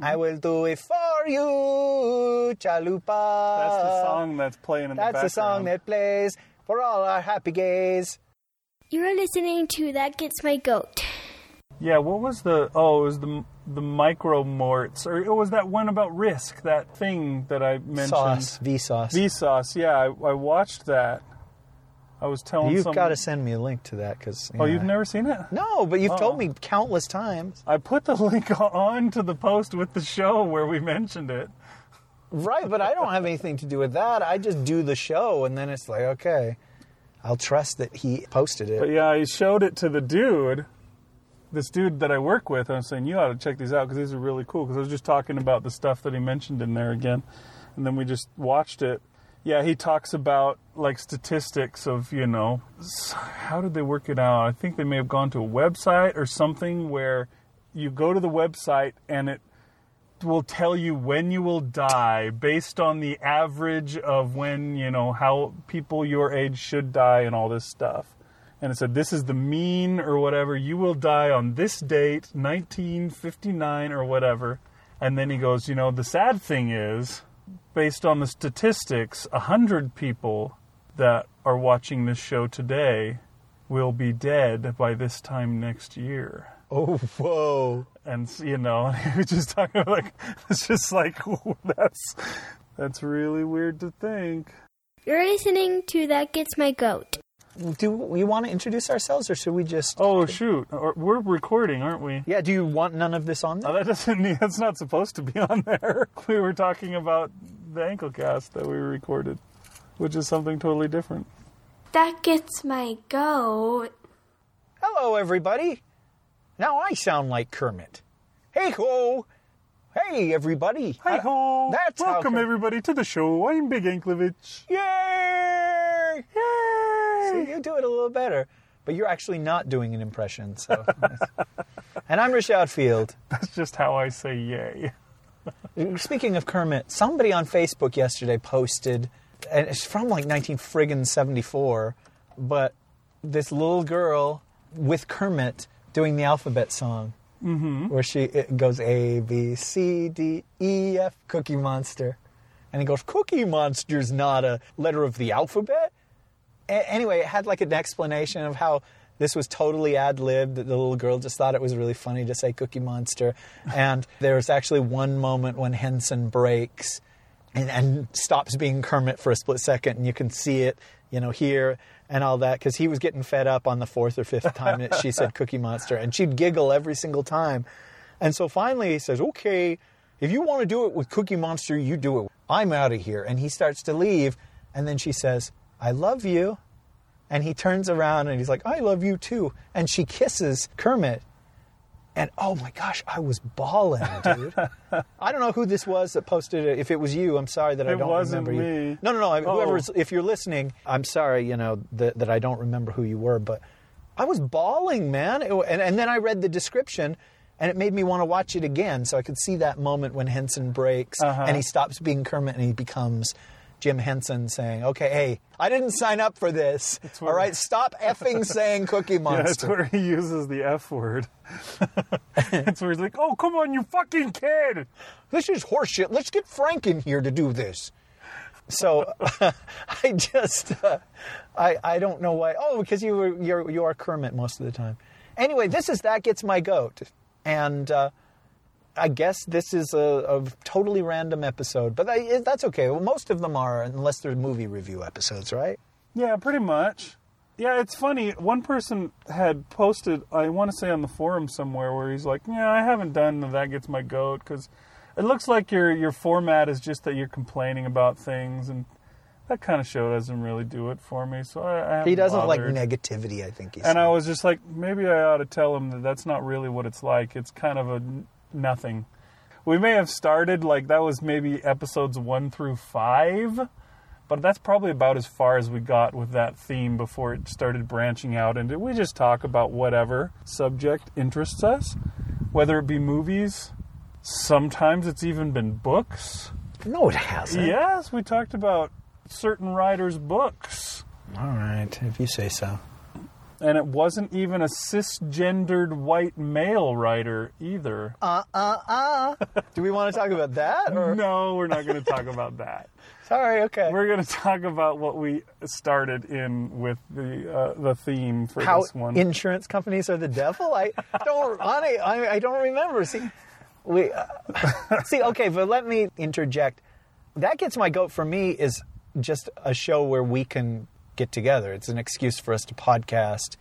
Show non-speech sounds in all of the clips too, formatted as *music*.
I will do it for you, Chalupa. That's the song that's playing in the background. That's the song that plays for all our happy gays. You're listening to That Gets My Goat. Yeah, what was the? Oh, it was the the micro morts, or it was that one about risk, that thing that I mentioned. V sauce, Vsauce. Vsauce. Yeah, I, I watched that. I was telling You've got to send me a link to that because. Oh, you've never seen it? No, but you've Oh. told me countless times. I put the *laughs* link on to the post with the show where we mentioned it. Right, but I don't have anything to do with that. I just do the show, and then it's like, okay, I'll trust that he posted it. But yeah, I showed it to the dude, this dude that I work with. I'm saying, you ought to check these out because these are really cool. Because I was just talking about the stuff that he mentioned in there again. And then we just watched it. Yeah, he talks about like statistics of, you know, how did they work it out? I think they may have gone to a website or something where you go to the website and it will tell you when you will die based on the average of when, you know, how people your age should die and all this stuff. And it said, this is the mean or whatever. You will die on this date, 1959 or whatever. And then he goes, you know, the sad thing is, based on the statistics, 100 people that are watching this show today will be dead by this time next year oh, whoa. and you know, *laughs* he was just talking about like *laughs* it's just like *laughs* that's that's really weird to think. You're listening to That Gets My Goat. Do we want to introduce ourselves, or should we just? Oh shoot, we're recording, aren't we? Yeah. Do you want none of this on there? Oh, there? that doesn't. need- That's not supposed to be on there. We were talking about the ankle cast that we recorded, which is something totally different. That Gets My Goat. Hello, everybody. Now I sound like Kermit. Hey ho. Hey, everybody. Hi ho! That's how welcome come- everybody to the show. I'm Big Anklevich. Yay! Yay! See, you do it a little better, but you're actually not doing an impression. So, *laughs* and I'm Rashad Field. That's just how I say yay. Speaking of Kermit, somebody on Facebook yesterday posted, and it's from like 19 friggin' 74, but this little girl with Kermit doing the alphabet song, mm-hmm. where she it goes A B C D E F Cookie Monster, and he goes Cookie Monster's not a letter of the alphabet. A- anyway, it had like an explanation of how this was totally ad libbed. That the little girl just thought it was really funny to say Cookie Monster. And there's actually one moment when Henson breaks and, and stops being Kermit for a split second, and you can see it, you know, here and all that, because he was getting fed up on the fourth or fifth time that she said *laughs* Cookie Monster, and she'd giggle every single time. And so finally he says, okay, if you want to do it with Cookie Monster, you do it. I'm out of here. And he starts to leave, and then she says, I love you. And he turns around and he's like, I love you too. And she kisses Kermit. And oh my gosh, I was bawling, dude. *laughs* I don't know who this was that posted it. If it was you, I'm sorry that I It don't wasn't remember you. No, no, no. Oh. Whoever's, if you're listening, I'm sorry, you know, that, that I don't remember who you were, but I was bawling, man. It- and, and then I read the description and it made me want to watch it again so I could see that moment when Henson breaks Uh-huh. and he stops being Kermit and he becomes Jim Henson saying, okay, hey, I didn't sign up for this. All right, *laughs* stop effing saying Cookie Yeah, that's where he uses the F word. *laughs* it's where he's like, "Oh, come on, you fucking kid!" this is horseshit. Let's get Frank in here to do this. So *laughs* I just uh, I I don't know why. Oh, because you were you're you are Kermit most of the time. Anyway, this is that gets my goat, and uh, I guess this is a, a totally random episode, but I, that's okay. Well, most of them are, unless they're movie review episodes, right? Yeah, pretty much. Yeah, it's funny. One person had posted, I want to say on the forum somewhere, where he's like, "Yeah, I haven't done the that gets my goat because it looks like your your format is just that you're complaining about things, and that kind of show doesn't really do it for me." So I, I He doesn't like negativity. I think he And I was just like, maybe I ought to tell him that that's not really what it's like. It's kind of a nothing. We may have started like that was maybe episodes one through five, but that's probably about as far as we got with that theme before it started branching out. And we just talk about whatever subject interests us, whether it be movies. Sometimes it's even been books. no, it hasn't. Yes, we talked about certain writers' books. All right, if you say so. And it wasn't even a cisgendered white male writer either. Uh uh uh. Do we want to talk about that? Or No, we're not going to talk about that. *laughs* sorry, okay. We're going to talk about what we started in with the uh, the theme for How this one. insurance companies are the devil? I don't. Honey, I, I don't remember. See, we uh, *laughs* see. Okay, but let me interject. That gets my goat for me is just a show where we can get together. It's an excuse for us to podcast,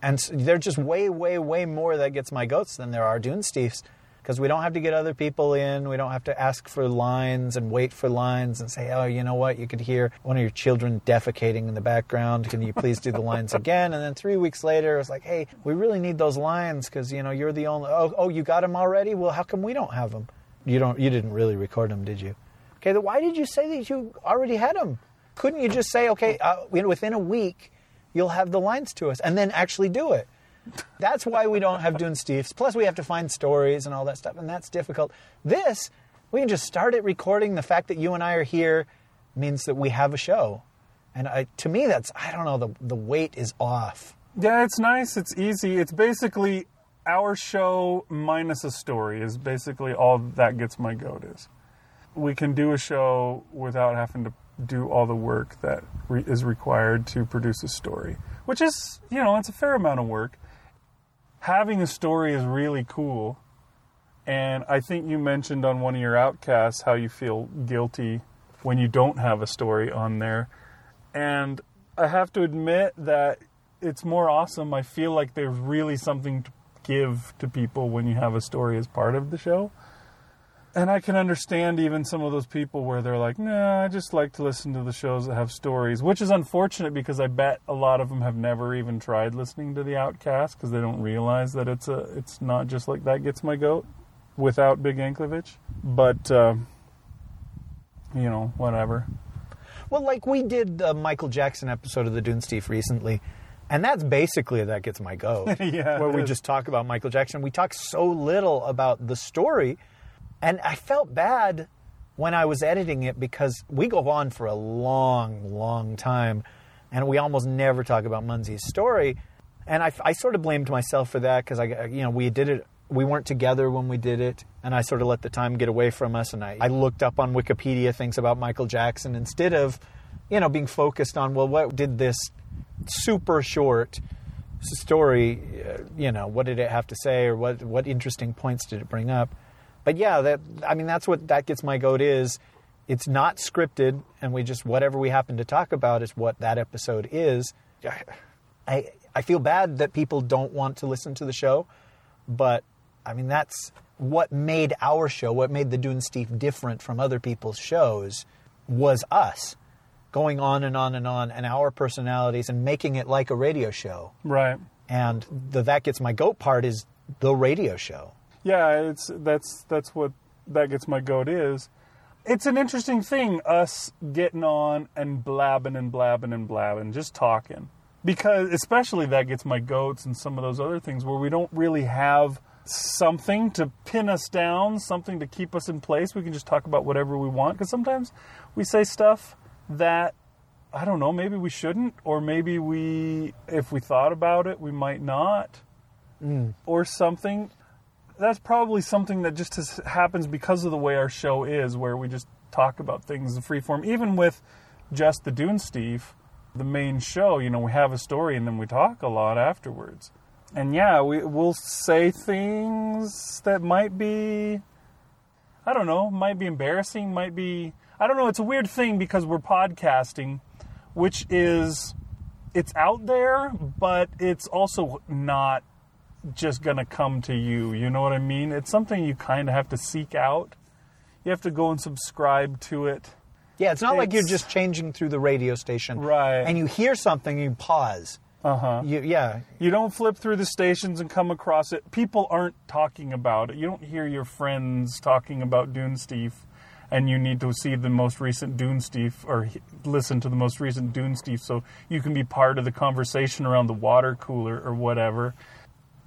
and s there's just way, way, way more that gets my goats than there are Dunesteefs. Because we don't have to get other people in, we don't have to ask for lines and wait for lines and say, oh, you know what, you could hear one of your children defecating in the background. Can you please do the lines again? And then three weeks later, it's like, hey, we really need those lines because you know you're the only. Oh, oh, you got them already? Well, how come we don't have them? You don't. You didn't really record them, did you? Okay, then why did you say that you already had them? Couldn't you just say, okay, uh, within a week, you'll have the lines to us, and then actually do it? That's why we don't have Dunesteefs. Plus, we have to find stories and all that stuff, and that's difficult. This, we can just start it recording. The fact that you and I are here means that we have a show. And I, to me, that's, I don't know, the, the weight is off. Yeah, it's nice. It's easy. It's basically our show minus a story is basically all that gets my goat is. We can do a show without having to do all the work that re- is required to produce a story, which is, you know, it's a fair amount of work. Having a story is really cool. And I think you mentioned on one of your outcasts how you feel guilty when you don't have a story on there. And I have to admit that it's more awesome. I feel like there's really something to give to people when you have a story as part of the show. And I can understand even some of those people where they're like, nah, I just like to listen to the shows that have stories, which is unfortunate because I bet a lot of them have never even tried listening to the Outcast because they don't realize that it's a it's not just like that gets my goat without Big Anklevich. But um, you know, whatever. Well, like we did the Michael Jackson episode of the Dunesteef recently, and that's basically that gets my goat. *laughs* Yeah, where we is. just talk about Michael Jackson. We talk so little about the story, and I felt bad when I was editing it because we go on for a long, long time, and we almost never talk about Munsey's story. And I, I sort of blamed myself for that because I, you know, we did it. We weren't together when we did it, and I sort of let the time get away from us. And I, I looked up on Wikipedia things about Michael Jackson instead of, you know, being focused on well, what did this super short story, uh, you know, what did it have to say, or what what interesting points did it bring up? But yeah, that I mean, that's what that gets my goat is. It's not scripted, and we just whatever we happen to talk about is what that episode is. I I feel bad that people don't want to listen to the show, but I mean that's what made our show, what made the Dunesteef different from other people's shows, was us going on and on and on, and our personalities, and making it like a radio show. Right. And the that gets my goat part is the radio show. Yeah, it's that's that's what that gets my goat is. It's an interesting thing, us getting on and blabbing and blabbing and blabbing, just talking. Because especially that gets my goats and some of those other things where we don't really have something to pin us down, something to keep us in place. We can just talk about whatever we want. Because sometimes we say stuff that I don't know, maybe we shouldn't, or maybe we, if we thought about it, we might not, mm. or something that's probably something that just has, happens because of the way our show is, where we just talk about things in free form. Even with just the Dunesteef, the main show, you know, we have a story and then we talk a lot afterwards. And yeah, we will say things that might be, I don't know, might be embarrassing, might be, I don't know. It's a weird thing because we're podcasting, which is, it's out there, but it's also not just going to come to you. You know what I mean? It's something you kind of have to seek out. You have to go and subscribe to it. Yeah, it's not like you're just changing through the radio station, Right. And you hear something, you pause. Uh huh. You, yeah, You don't flip through the stations and come across it. People aren't talking about it. You don't hear your friends talking about Dunesteef, and you need to see the most recent Dunesteef or listen to the most recent Dunesteef so you can be part of the conversation around the water cooler or whatever.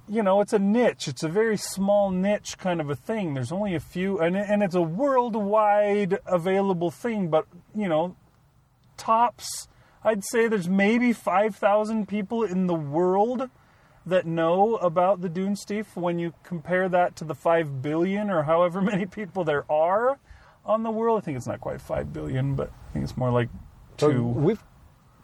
You know, it's a niche. It's a very small niche kind of a thing. There's only a few, and, and it's a worldwide available thing, but, you know, tops I'd say there's maybe 5,000 people in the world that know about the Dunesteef when you compare that to the 5 billion or however *laughs* many people there are on the world. I think it's not quite 5 billion, but I think it's more like So 2. We've.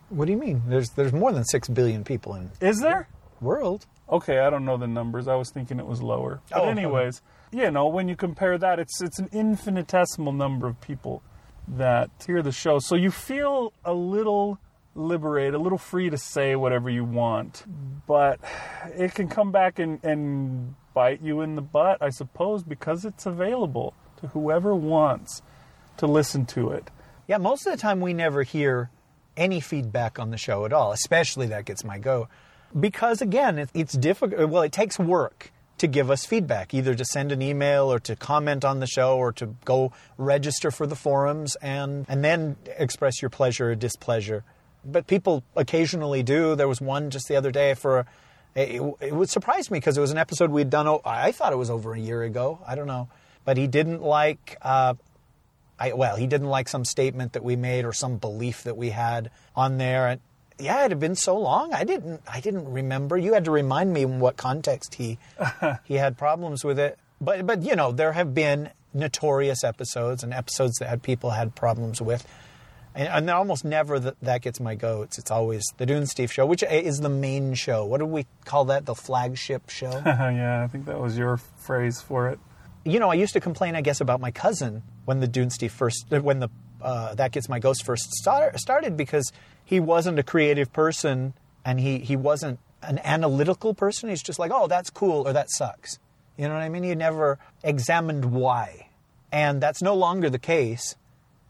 What do you mean? There's there's more than six billion people in Is there? the world. Okay, I don't know the numbers. I was thinking it was lower. But Oh, okay. anyways, you know, when you compare that, it's it's an infinitesimal number of people that hear the show. So you feel a little liberated, a little free to say whatever you want. But it can come back and, and bite you in the butt, I suppose, because it's available to whoever wants to listen to it. Yeah, most of the time we never hear any feedback on the show at all, especially that gets my go. Because again, it, it's difficult. Well, it takes work to give us feedback, either to send an email or to comment on the show or to go register for the forums and, and then express your pleasure or displeasure. But people occasionally do. There was one just the other day for. It, it would surprise me because it was an episode we'd done. I thought it was over a year ago. I don't know, but he didn't like uh, I, well, he didn't like some statement that we made or some belief that we had on there. And yeah, it had been so long. I didn't. I didn't remember. You had to remind me in what context he *laughs* he had problems with it. But but you know, there have been notorious episodes and episodes that had people had problems with. And, and almost never that, that gets my goats. It's always the Dunesteef show, which is the main show. What do we call that? The flagship show? *laughs* yeah, I think that was your phrase for it. you know, I used to complain, I guess, about my cousin when the Dunesteef first, when the uh, that gets my ghost first start, started because he wasn't a creative person and he he wasn't an analytical person. He's just like, oh, that's cool or that sucks. You know what I mean? He never examined why, and that's no longer the case.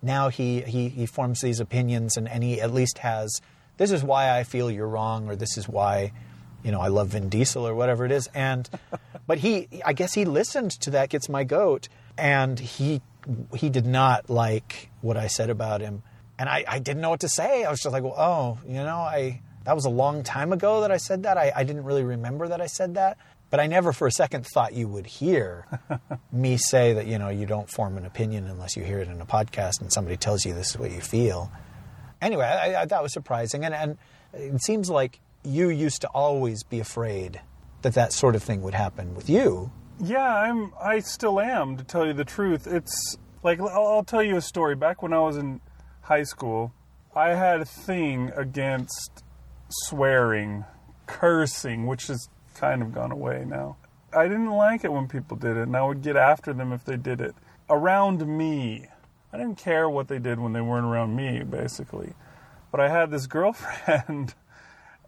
Now he he, he forms these opinions and, and he at least has this is why I feel you're wrong or this is why you know I love Vin Diesel or whatever it is and but he I guess he listened to that gets my goat and he he did not like what I said about him. And I, I didn't know what to say. I was just like well, oh you know I that was a long time ago that I said that. I, I didn't really remember that I said that. But I never for a second thought you would hear *laughs* me say that you know you don't form an opinion unless you hear it in a podcast and somebody tells you this is what you feel. Anyway I, I, that was surprising. And, and it seems like you used to always be afraid that that sort of thing would happen with you Yeah, I'm. I still am, to tell you the truth. It's like I'll, I'll tell you a story. Back when I was in high school, I had a thing against swearing, cursing, which has kind of gone away now. I didn't like it when people did it, and I would get after them if they did it around me. I didn't care what they did when they weren't around me, basically. But I had this *laughs* girlfriend.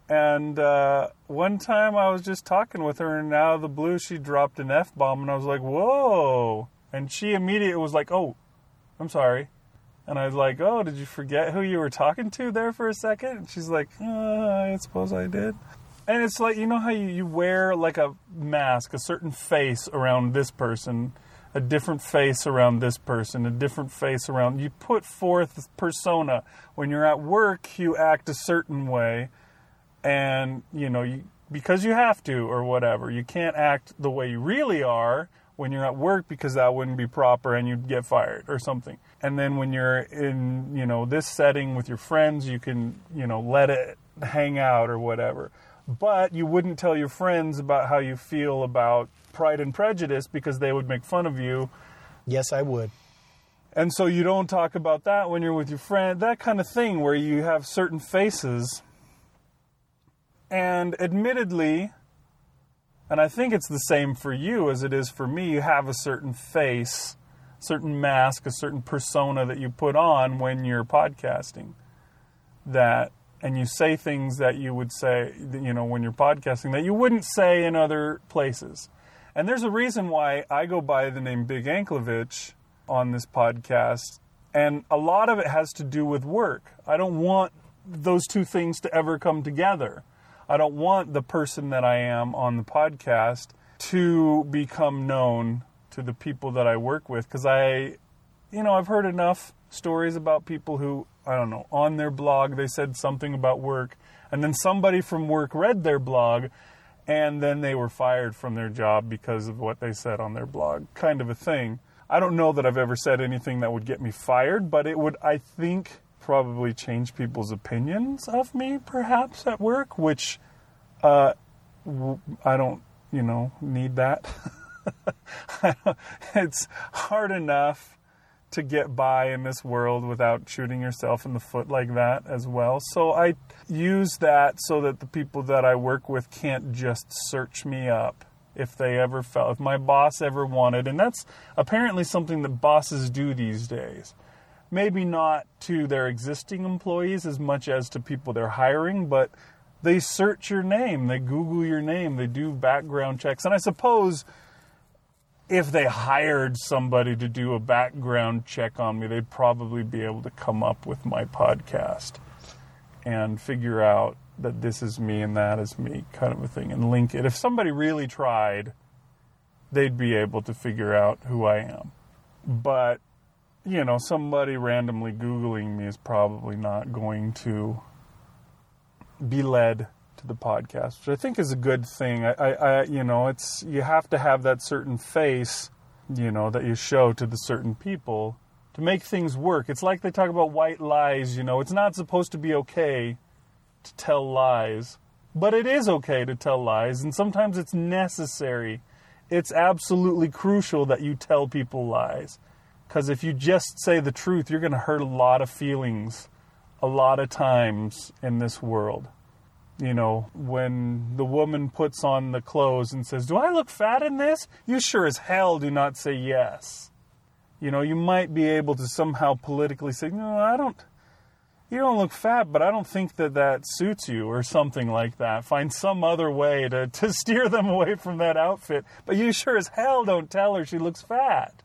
And uh, one time I was just talking with her, and out of the blue, she dropped an F bomb, and I was like, whoa. And she immediately was like, oh, I'm sorry. And I was like, oh, did you forget who you were talking to there for a second? And she's like, uh, I suppose I did. And it's like, you know how you, you wear like a mask, a certain face around this person, a different face around this person, a different face around. You put forth persona. When you're at work, you act a certain way and you know you because you have to or whatever you can't act the way you really are when you're at work because that wouldn't be proper and you'd get fired or something. And then when you're in you know this setting with your friends you can you know let it hang out or whatever. But you wouldn't tell your friends about how you feel about pride and prejudice because they would make fun of you. Yes i would. And so you don't talk about that when you're with your friend that kind of thing where you have certain faces and admittedly, and I think it's the same for you as it is for me, you have a certain face, certain mask, a certain persona that you put on when you're podcasting. That and you say things that you would say, you know, when you're podcasting that you wouldn't say in other places. And there's a reason why I go by the name Big Anklevich on this podcast, and a lot of it has to do with work. I don't want those two things to ever come together. I don't want the person that I am on the podcast to become known to the people that I work with because I, you know, I've heard enough stories about people who, I don't know, on their blog they said something about work and then somebody from work read their blog and then they were fired from their job because of what they said on their blog, kind of a thing. I don't know that I've ever said anything that would get me fired, but it would, I think, probably change people's opinions of me, perhaps at work, which uh, I don't, you know, need that. *laughs* it's hard enough to get by in this world without shooting yourself in the foot like that as well. So I use that so that the people that I work with can't just search me up if they ever felt, if my boss ever wanted, and that's apparently something that bosses do these days. Maybe not to their existing employees as much as to people they're hiring, but they search your name, they Google your name, they do background checks. And I suppose if they hired somebody to do a background check on me, they'd probably be able to come up with my podcast and figure out that this is me and that is me, kind of a thing, and link it. If somebody really tried, they'd be able to figure out who I am. But, you know, somebody randomly Googling me is probably not going to be led to the podcast, which I think is a good thing. I, I, you know, it's you have to have that certain face, you know, that you show to the certain people to make things work. It's like they talk about white lies. You know, it's not supposed to be okay to tell lies, but it is okay to tell lies, and sometimes it's necessary. It's absolutely crucial that you tell people lies. Because if you just say the truth, you're going to hurt a lot of feelings a lot of times in this world. You know, when the woman puts on the clothes and says, Do I look fat in this? You sure as hell do not say yes. You know, you might be able to somehow politically say, No, I don't. You don't look fat, but I don't think that that suits you, or something like that. Find some other way to, *laughs* to steer them away from that outfit. But you sure as hell don't tell her she looks fat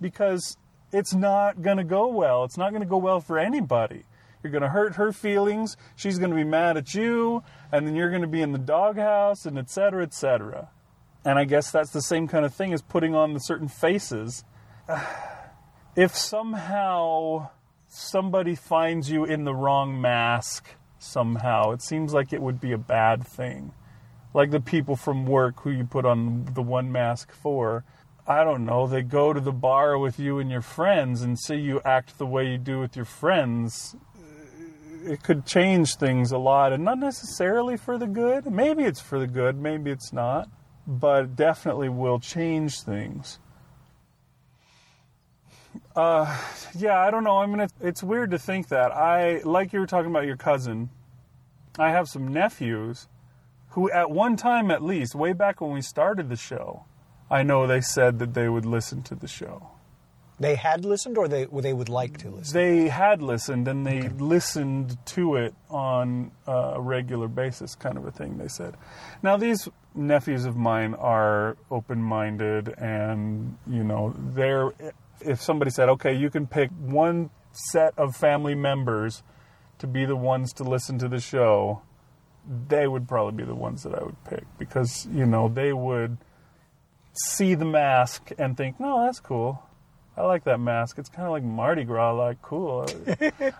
because it's not going to go well. It's not going to go well for anybody. You're going to hurt her feelings. She's going to be mad at you, and then you're going to be in the doghouse, and et cetera, et cetera. And I guess that's the same kind of thing as putting on the certain faces. *sighs* If somehow somebody finds you in the wrong mask, somehow, it seems like it would be a bad thing. Like the people from work who you put on the one mask for. I don't know, they go to the bar with you and your friends and see you act the way you do with your friends it could change things a lot and not necessarily for the good. Maybe it's for the good, maybe it's not, but it definitely will change things. Uh, yeah, I don't know. I mean, it's, it's weird to think that. I, like you were talking about your cousin, I have some nephews who, at one time at least, way back when we started the show, I know they said that they would listen to the show. They had listened, or they they would like to listen. They had listened, and they listened to it on uh, a regular basis, kind of a thing. They said. Now these nephews of mine are open-minded, and you know, they're. If somebody said, "Okay, you can pick one set of family members to be the ones to listen to the show," they would probably be the ones that I would pick because you know they would see the mask and think, "No, that's cool." I like that mask. It's kind of like Mardi Gras, like cool. *laughs*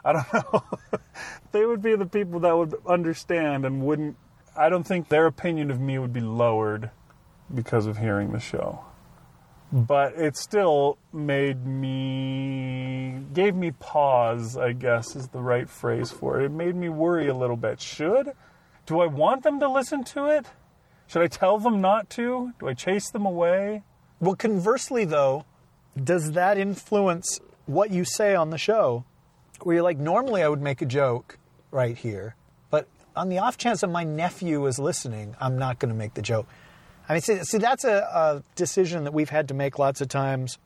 I don't know. *laughs* they would be the people that would understand and wouldn't. I don't think their opinion of me would be lowered because of hearing the show. But it still made me, gave me pause, I guess is the right phrase for it. It made me worry a little bit. Should? Do I want them to listen to it? Should I tell them not to? Do I chase them away? Well, conversely, though, does that influence what you say on the show? Where you're like, normally I would make a joke right here, but on the off chance that my nephew is listening, I'm not going to make the joke. I mean, see, see that's a, a decision that we've had to make lots of times.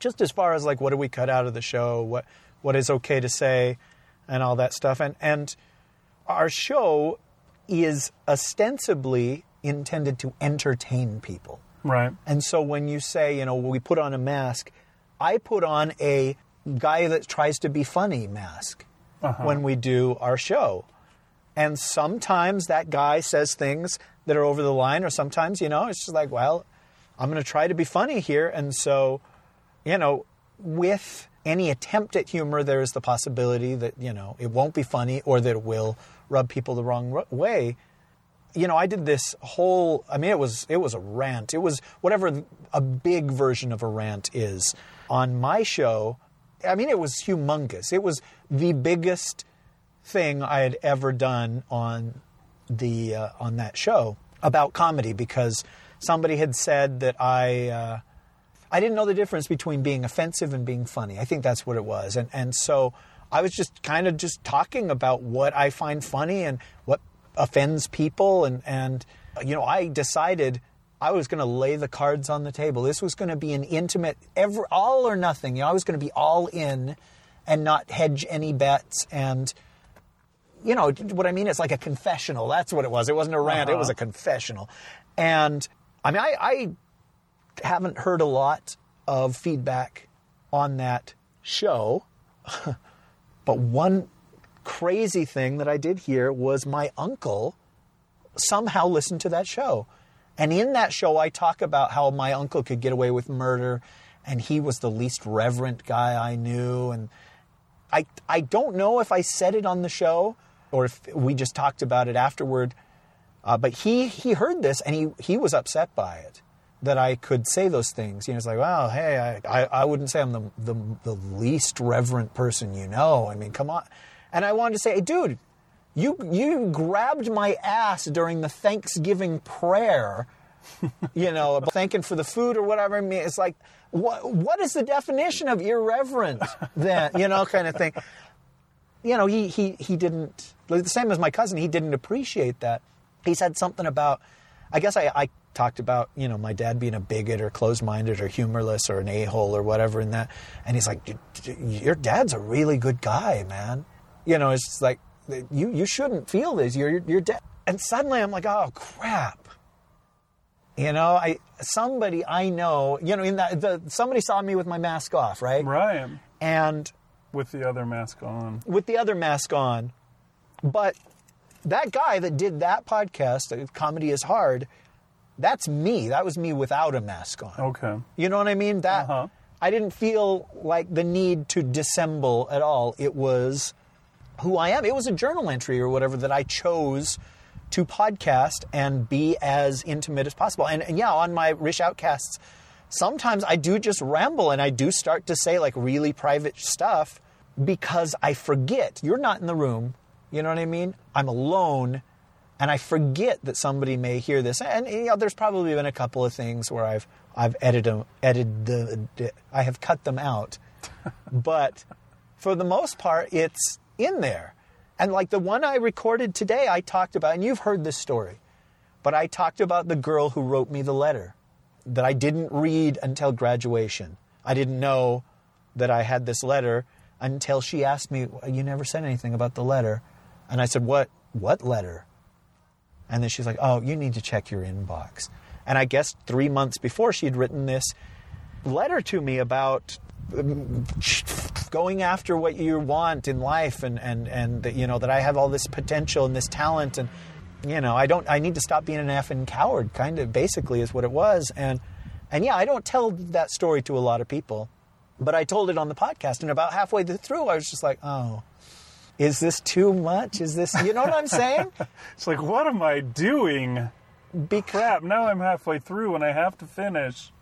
Just as far as like, what do we cut out of the show? What what is okay to say, and all that stuff. And and our show is ostensibly intended to entertain people. Right. And so when you say, you know, we put on a mask, I put on a guy that tries to be funny mask uh-huh. when we do our show. And sometimes that guy says things that are over the line, or sometimes, you know, it's just like, well, I'm going to try to be funny here. And so, you know, with any attempt at humor, there is the possibility that, you know, it won't be funny or that it will rub people the wrong ro- way you know, I did this whole. I mean, it was it was a rant. It was whatever a big version of a rant is on my show, I mean, it was humongous. It was the biggest thing I had ever done on the uh, on that show about comedy because somebody had said that I uh, I didn't know the difference between being offensive and being funny. I think that's what it was, and and so I was just kind of just talking about what I find funny and what offends people, and and you know I decided. I was going to lay the cards on the table. This was going to be an intimate, ever, all or nothing. You know, I was going to be all in and not hedge any bets and you know what I mean? It's like a confessional. That's what it was. It wasn't a rant. It was uh-huh. a confessional. And I mean, I, I haven't heard a lot of feedback on that show, *laughs* but one crazy thing that I did hear was my uncle somehow listened to that show. And in that show, I talk about how my uncle could get away with murder, and he was the least reverent guy I knew. And I, I don't know if I said it on the show or if we just talked about it afterward. Uh, but he, he heard this and he, he was upset by it that I could say those things. You know, it's like, well, hey, I, I, I wouldn't say I'm the, the, the least reverent person you know. I mean, come on. And I wanted to say, hey, dude, you, you grabbed my ass during the Thanksgiving prayer, *laughs* you know, thanking for the food or whatever. I mean, it's like, what, what is the definition of irreverent then, you know, kind of thing. You know, he, he, he didn't, the same as my cousin, he didn't appreciate that. He said something about, I guess I, I talked about, you know, my dad being a bigot or closed minded or humorless or an a hole or whatever in that. And he's like, your dad's a really good guy, man. You know, it's like, you, you shouldn't feel this. You're, you're dead. And suddenly I'm like, oh, crap. You know, I somebody I know, you know, in that the, somebody saw me with my mask off, right? Right. And With the other mask on. with the other mask on. But that guy that did that podcast, uh, Comedy is Hard, that's me. That was me without a mask on. Okay. You know what I mean? That Uh-huh. I didn't feel like the need to dissemble at all. It was who I am. It was a journal entry or whatever that I chose to podcast and be as intimate as possible. And, and yeah, on my Rish Outcasts, sometimes I do just ramble and I do start to say like really private stuff because I forget. You're not in the room. You know what I mean? I'm alone and I forget that somebody may hear this. And you know, there's probably been a couple of things where I've I've edited edited the, I have cut them out, *laughs* but for the most part, it's in there. And like the one I recorded today, I talked about, and you've heard this story, but I talked about the girl who wrote me the letter that I didn't read until graduation. I didn't know that I had this letter until she asked me, "You never said anything about the letter," and I said, "What? What letter?" And then she's like, "Oh, you need to check your inbox." And I guess three months before, she had written this letter to me about um, going after what you want in life, and and and that, you know that I have all this potential and this talent, and you know I don't. I need to stop being an effing coward. Kind of, basically, is what it was. And and yeah, I don't tell that story to a lot of people, but I told it on the podcast, and about halfway through, I was just like, oh. Is this too much? Is this, you know what I'm saying? *laughs* It's like, what am I doing? Be- Crap, now I'm halfway through and I have to finish.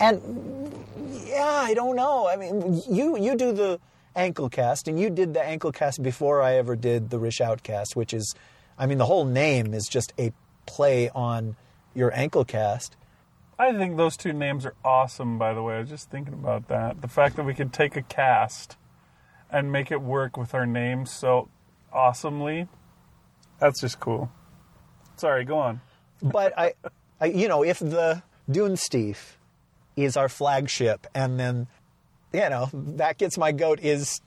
And yeah, I don't know. I mean, you you do the ankle cast, and you did the ankle cast before I ever did the Rish Outcast, which is, I mean, the whole name is just a play on your ankle cast. I think those two names are awesome, by the way. I was just thinking about that. The fact that we could take a cast and make it work with our names so awesomely. That's just cool. Sorry, go on. But I, I, you know, if the Dunesteef is our flagship, and then, you know, that gets my goat is,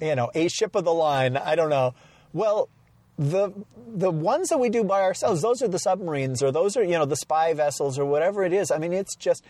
you know, a ship of the line. I don't know. Well, the the ones that we do by ourselves, those are the submarines, or those are you know the spy vessels, or whatever it is. I mean, it's just.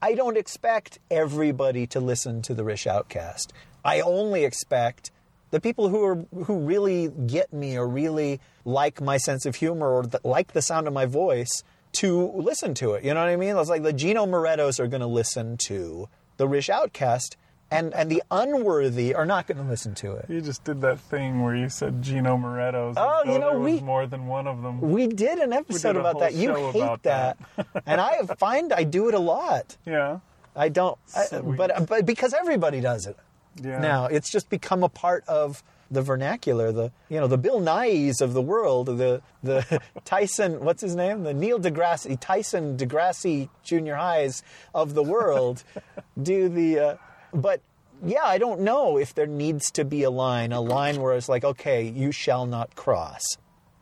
I don't expect everybody to listen to the Rish Outcast. I only expect the people who are who really get me or really like my sense of humor or like the sound of my voice to listen to it. You know what I mean? It's like the Gino Morettos are going to listen to the Rish Outcast, and and the unworthy are not going to listen to it. You just did that thing where you said Gino Moretto's. Oh, you know, there was we- more than one of them. We did an episode a about that. You hate that, that. and I find I do it a lot. yeah. I don't. I, but but because everybody does it Yeah. now, it's just become a part of the vernacular. The you know the Bill Nye's of the world. The the *laughs* Tyson. What's his name? The Neil deGrasse Tyson deGrasse Junior Highs of the world *laughs* do the. Uh, but yeah, I don't know if there needs to be a line, a line where it's like, okay, you shall not cross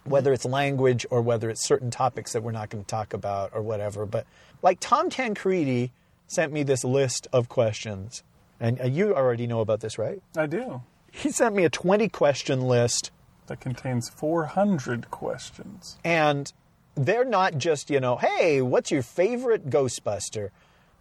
whether it's language or whether it's certain topics that we're not going to talk about or whatever. But like Tom Tancredi sent me this list of questions, and uh, you already know about this, right? I do. He sent me a 20 question list, That contains 400 questions. and they're not just, you know, hey, what's your favorite Ghostbuster?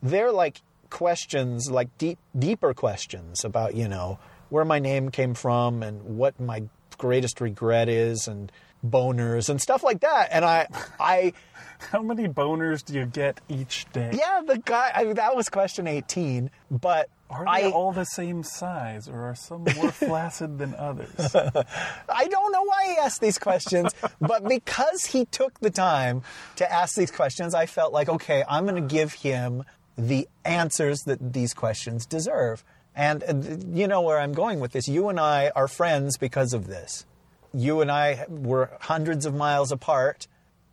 They're like questions, like deep, deeper questions about, you know, where my name came from and what my greatest regret is and boners and stuff like that. And I, I, *laughs* How many boners do you get each day? Yeah, the guy. I mean, that was question eighteen, but Are I they all the same size, or are some more *laughs* flaccid than others? *laughs* I don't know why he asked these questions, but because he took the time to ask these questions, I felt like okay, I'm going to give him the answers that these questions deserve. And uh, you know where I'm going with this. You and I are friends because of this. You and I were hundreds of miles apart,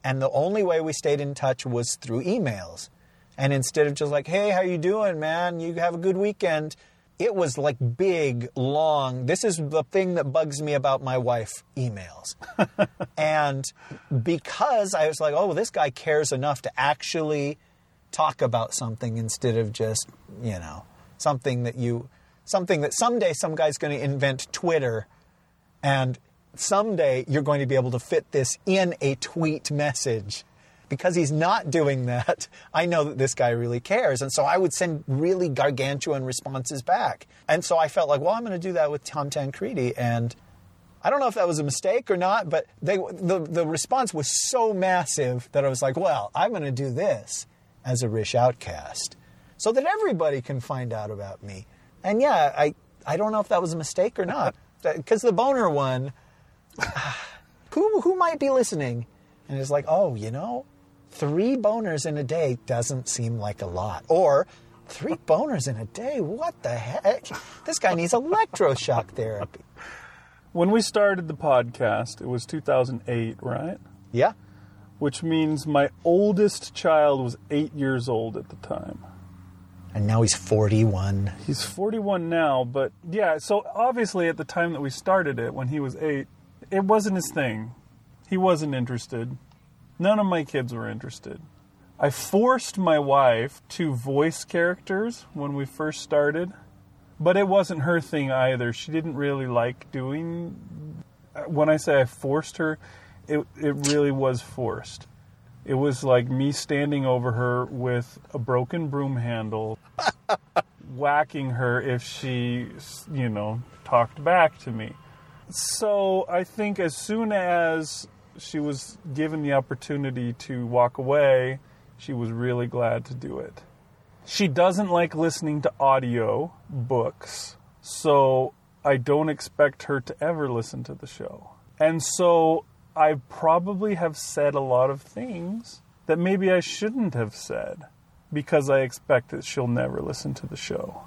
and the only way we stayed in touch was through emails. And instead of just like, "Hey, how you doing, man? You have a good weekend." It was like big, long. This is the thing that bugs me about my wife emails. *laughs* and because I was like, "Oh, well, this guy cares enough to actually talk about something instead of just, you know, something that you something that someday some guy's going to invent Twitter and someday you're going to be able to fit this in a tweet message. Because he's not doing that, *laughs* I know that this guy really cares. And so I would send really gargantuan responses back. And so I felt like, well, I'm going to do that with Tom Tancredi. And I don't know if that was a mistake or not, but they, the, the response was so massive that I was like, well, I'm going to do this as a Rish Outcast so that everybody can find out about me. And yeah, I, I don't know if that was a mistake or not. *laughs* Because the boner one, *sighs* who, who might be listening and is like, oh, you know, three boners in a day doesn't seem like a lot. Or three boners in a day? What the heck? This guy needs electroshock therapy. when we started the podcast, it was 2008, right? Yeah. Which means my oldest child was eight years old at the time. And now he's 41. He's 41 now, but yeah, so obviously at the time that we started it, when he was eight, it wasn't his thing. He wasn't interested. None of my kids were interested. I forced my wife to voice characters when we first started, but it wasn't her thing either. She didn't really like doing. When I say I forced her, it, it really was forced. It was like me standing over her with a broken broom handle, *laughs* whacking her if she, you know, talked back to me. So I think as soon as she was given the opportunity to walk away, she was really glad to do it. She doesn't like listening to audio books, so I don't expect her to ever listen to the show. And so I probably have said a lot of things that maybe I shouldn't have said because I expect that she'll never listen to the show.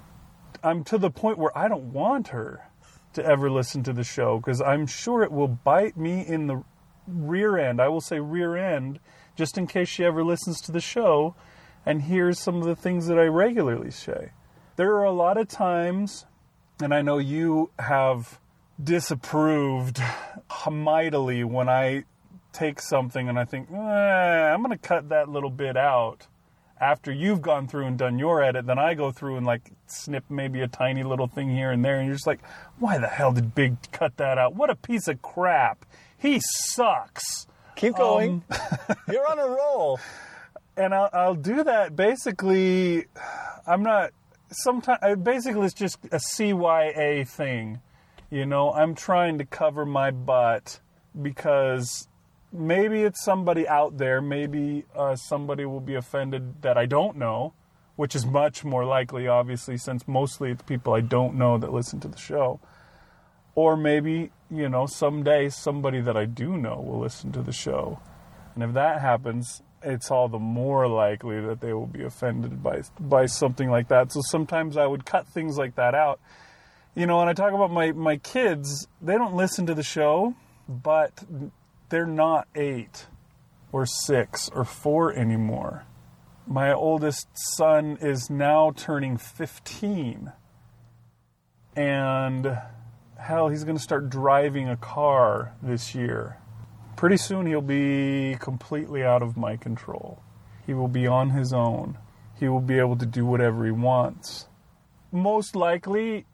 I'm to the point where I don't want her to ever listen to the show because I'm sure it will bite me in the rear end. I will say rear end just in case she ever listens to the show and hears some of the things that I regularly say. There are a lot of times, and I know you have disapproved mightily when I take something and I think, eh, I'm going to cut that little bit out. After you've gone through and done your edit, then I go through and like snip maybe a tiny little thing here and there, and you're just like, why the hell did Big cut that out? What a piece of crap. He sucks. Keep going. *laughs* You're on a roll. and I'll, I'll do that basically i'm not sometimes basically it's just a cya thing you know i'm trying to cover my butt because maybe it's somebody out there maybe uh, somebody will be offended that i don't know which is much more likely obviously since mostly it's people i don't know that listen to the show or maybe you know someday somebody that i do know will listen to the show and if that happens it's all the more likely that they will be offended by by something like that. So sometimes I would cut things like that out. You know, when I talk about my my kids, they don't listen to the show, but they're not 8 or 6 or 4 anymore. My oldest son is now turning 15. And hell, he's going to start driving a car this year. Pretty soon he'll be completely out of my control. He will be on his own. He will be able to do whatever he wants. Most likely,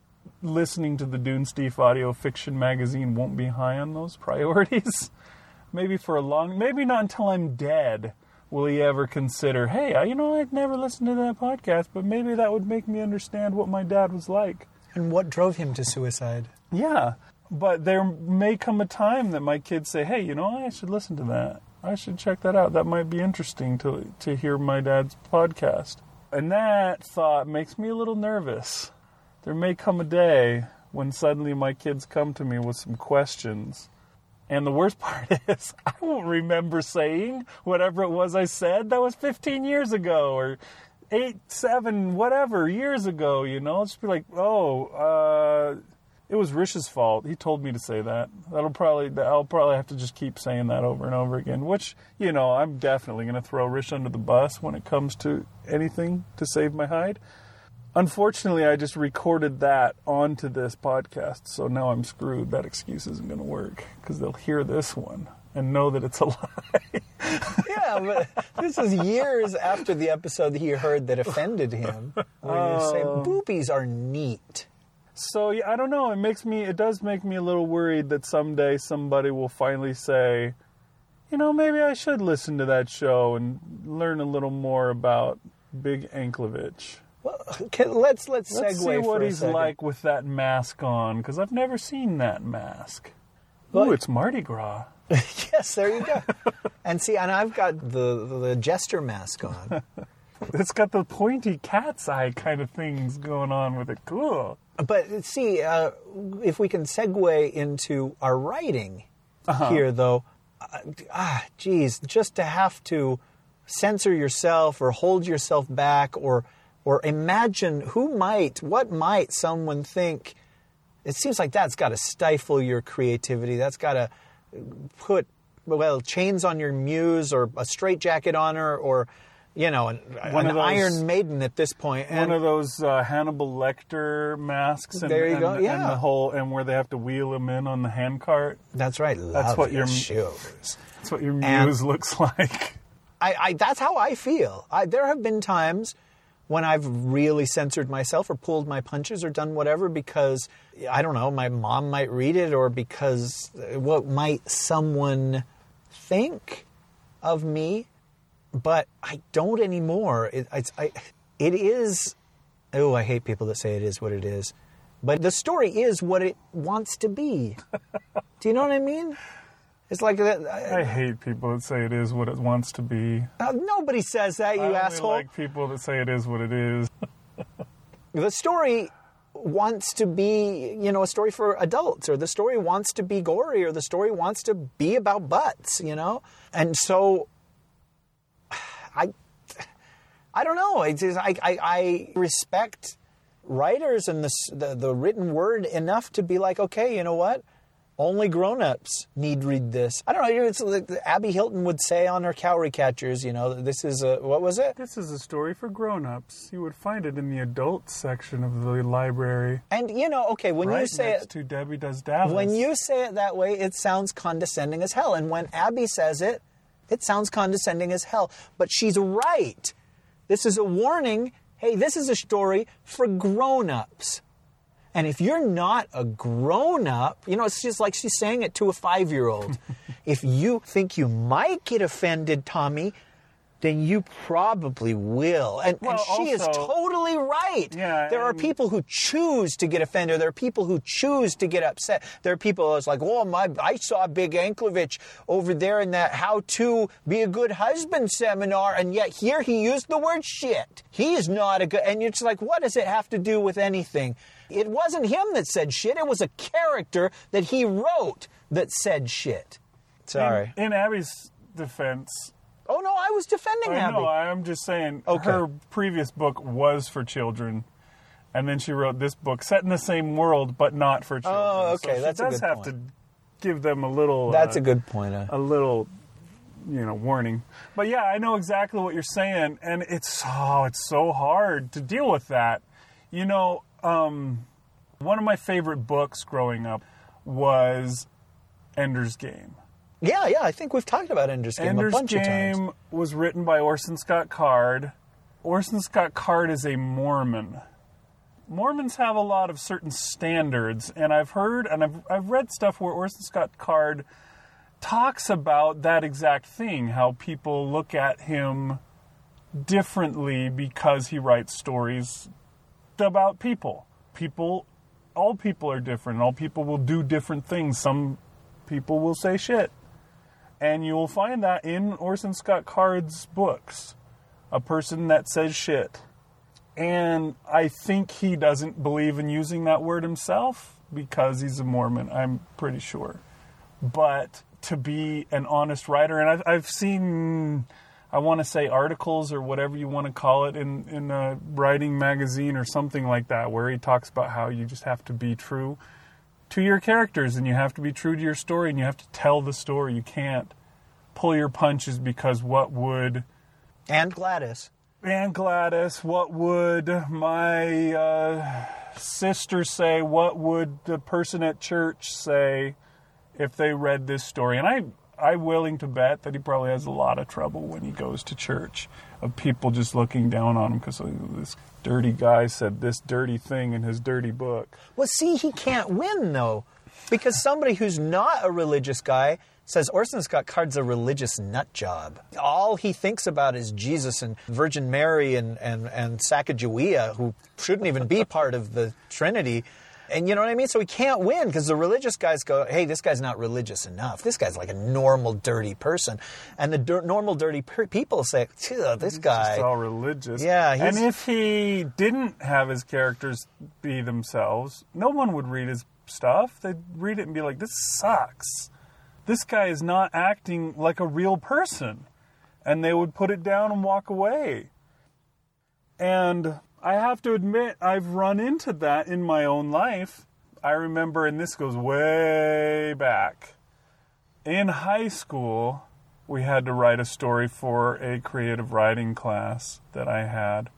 listening to the Dunesteef audio fiction magazine won't be high on those priorities. *laughs* maybe for a long, maybe not until I'm dead will he ever consider, hey, I- you know, I'd never listened to that podcast, but maybe that would make me understand what my dad was like. And what drove him to suicide? Yeah, but there may come a time that my kids say, "Hey, you know, I should listen to that. I should check that out. That might be interesting to to hear my dad's podcast." And that thought makes me a little nervous. There may come a day when suddenly my kids come to me with some questions. And the worst *laughs* part is, I won't remember saying whatever it was I said. That was 15 years ago, or eight, seven, whatever years ago. You know, I'll just be like, "Oh, uh, it was Rish's fault. He told me to say that. That'll probably I'll probably have to just keep saying that over and over again. Which you know I'm definitely going to throw Rish under the bus when it comes to anything to save my hide. Unfortunately, I just recorded that onto this podcast, so now I'm screwed. That excuse isn't going to work because they'll hear this one and know that it's a *laughs* lie. Yeah, but this is years after the episode that he heard that offended him. Where you say oh. boobies are neat. So yeah, I don't know. It makes me. It does make me a little worried that someday somebody will finally say, you know, maybe I should listen to that show and learn a little more about Big Anklevich. Well, let's let's, Let's segue see what he's second. like with that mask on, because I've never seen that mask. Well- Ooh, it's Mardi Gras. *laughs* yes, there you go. and see, and I've got the the jester mask on. *laughs* It's got the pointy cat's eye kind of things going on with it. Cool. But see, uh, if we can segue into our writing here, though, uh, ah, geez, just to have to censor yourself or hold yourself back or or imagine who might, what might someone think. It seems like that's got to stifle your creativity. That's got to put well chains on your muse or a straitjacket on her or you know an, One an of those- Iron Maiden at this point. One And- of those uh, Hannibal Lecter masks, and, There you and, go, and yeah. the whole, and where they have to wheel him in on the handcart. That's right. That's what your shoes. That's what your And- muse looks *laughs* like. I, I that's how I feel. I, there have been times when I've really censored myself or pulled my punches or done whatever because I don't know, my mom might read it or because uh, what might someone think of me, but I don't anymore. It, it's, I, it is. Oh, I hate people that say it is what it is, but the story is what it wants to be. Do you know what I mean? It's like that. I hate people that say it is what it wants to be. Uh, nobody says that, you I asshole. like people that say it is what it is. *laughs* the story wants to be, you know, a story for adults, or the story wants to be gory, or the story wants to be about butts, you know? And so *sighs* I *sighs* I don't know. I just, I, I, I respect writers and the, the the written word enough to be like, okay, you know what? Only grown-ups need read this. I don't know. It's like Abby Hilton would say on her cowrie catchers. You know, this is a what was it? This is a story for grown-ups. You would find it in the adult section of the library. And you know, okay, when right you say next it, to Debbie Does Dallas. When you say it that way, it sounds condescending as hell. And when Abby says it, it sounds condescending as hell. But she's right. This is a warning. Hey, this is a story for grown ups. And if you're not a grown up, you know, it's just like she's saying it to a five year old. *laughs* if you think you might get offended, Tommy, then you probably will. And, and Well, she is totally right. Yeah, there are people who choose to get offended. There are people who choose to get upset. There are people that's like, oh my, I saw Big Anklevich over there in that how to be a good husband seminar, and yet here he used the word shit. He is not a good, and just like, what does it have to do with anything? It wasn't him that said shit. It was a character that he wrote that said shit. Sorry. In, in Abby's defense, Oh no, I was defending I Abby. know. I'm just saying. Okay. Her previous book was for children, and then she wrote this book set in the same world but not for children. Oh, So okay, she that's a does have point. to give them a little. That's uh, a good point. Uh, a little you know warning but yeah i know exactly what you're saying and it's oh it's so hard to deal with that you know um, one of my favorite books growing up was ender's game yeah, yeah. I think we've talked about Ender's Game ender's a bunch of times. Ender's game was written by orson scott card orson scott card is a mormon Mormons have a lot of certain standards, and I've heard and I've, I've read stuff where Orson Scott Card talks about that exact thing how people look at him differently because he writes stories about people. People, all people are different, all people will do different things. Some people will say shit. And you will find that in Orson Scott Card's books. A person that says shit. And I think he doesn't believe in using that word himself because he's a Mormon, I'm pretty sure. But to be an honest writer, and I've, I've seen, I want to say articles or whatever you want to call it in, in a writing magazine or something like that, where he talks about how you just have to be true to your characters and you have to be true to your story and you have to tell the story. You can't pull your punches because what would And Gladys. and Gladys, what would my uh, sister say? What would the person at church say if they read this story? And I, I'm willing to bet that he probably has a lot of trouble when he goes to church of people just looking down on him because of this dirty guy said this dirty thing in his dirty book. Well, see, he can't win though, because somebody who's not a religious guy says Orson Scott Card's a religious nut job. All he thinks about is Jesus and Virgin Mary and and and Sacagawea, who shouldn't even be part of the Trinity. And you know what I mean? So he can't win because the religious guys go, hey, this guy's not religious enough. This guy's like a normal, dirty person. And the dir- normal, dirty per- people say, "Phew, this guy. Just all religious. Yeah, and if he didn't have his characters be themselves, no one would read his stuff. They'd read it and be like, "This sucks. This guy is not acting like a real person," and they would put it down and walk away. And I have to admit, I've run into that in my own life. I remember, and this goes way back. In high school, we had to write a story for a creative writing class that I had.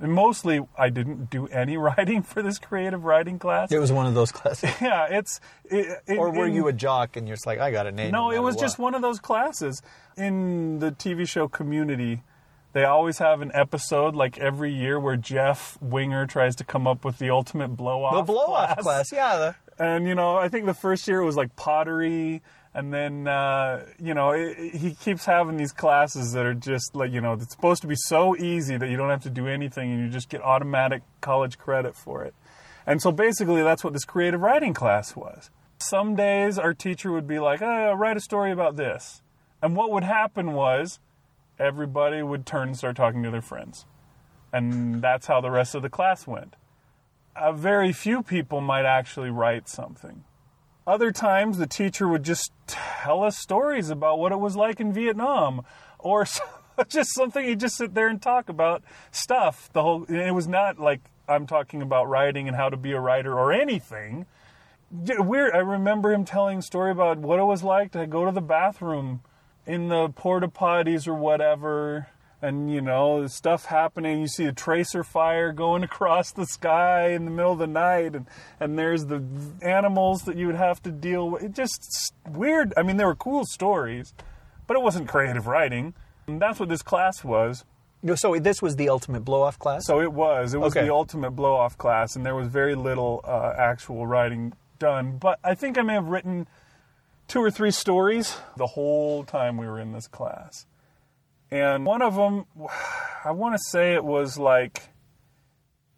And mostly, I didn't do any *laughs* writing for this creative writing class. It was one of those classes. *laughs* Yeah, it's. It, it, or were in- you a jock and you're just like, I got a name? no, no it was just one of those classes. In the TV show Community, they always have an episode like every year where Jeff Winger tries to come up with the ultimate blow off. The blow off class, yeah. The, And you know, I think the first year it was like pottery, and then uh, you know it, it- he keeps having these classes that are just like you know it's supposed to be so easy that you don't have to do anything and you just get automatic college credit for it. And so basically, that's what this creative writing class was. Some days our teacher would be like, oh, "Write a story about this," and what would happen was everybody would turn and start talking to their friends, and that's how the rest of the class went A very few people might actually write something. Other times, the teacher would just tell us stories about what it was like in Vietnam, or *laughs* just something. He'd just sit there and talk about stuff. The whole. It was not like I'm talking about writing and how to be a writer or anything. Weird. I remember him telling a story about what it was like to go to the bathroom in the porta potties or whatever, and you know stuff happening. You see a tracer fire going *laughs* across the sky in the middle of the night, and and there's the animals that you would have to deal with. It just weird. I mean, there were cool stories, but it wasn't creative writing. And that's what this class was. so this was the ultimate blow off class? So it was. It was Okay. the ultimate blow off class, and there was very little uh, actual writing done. But I think I may have written two or three stories the whole time we were in this class. And one of them, *sighs* I want to say it was like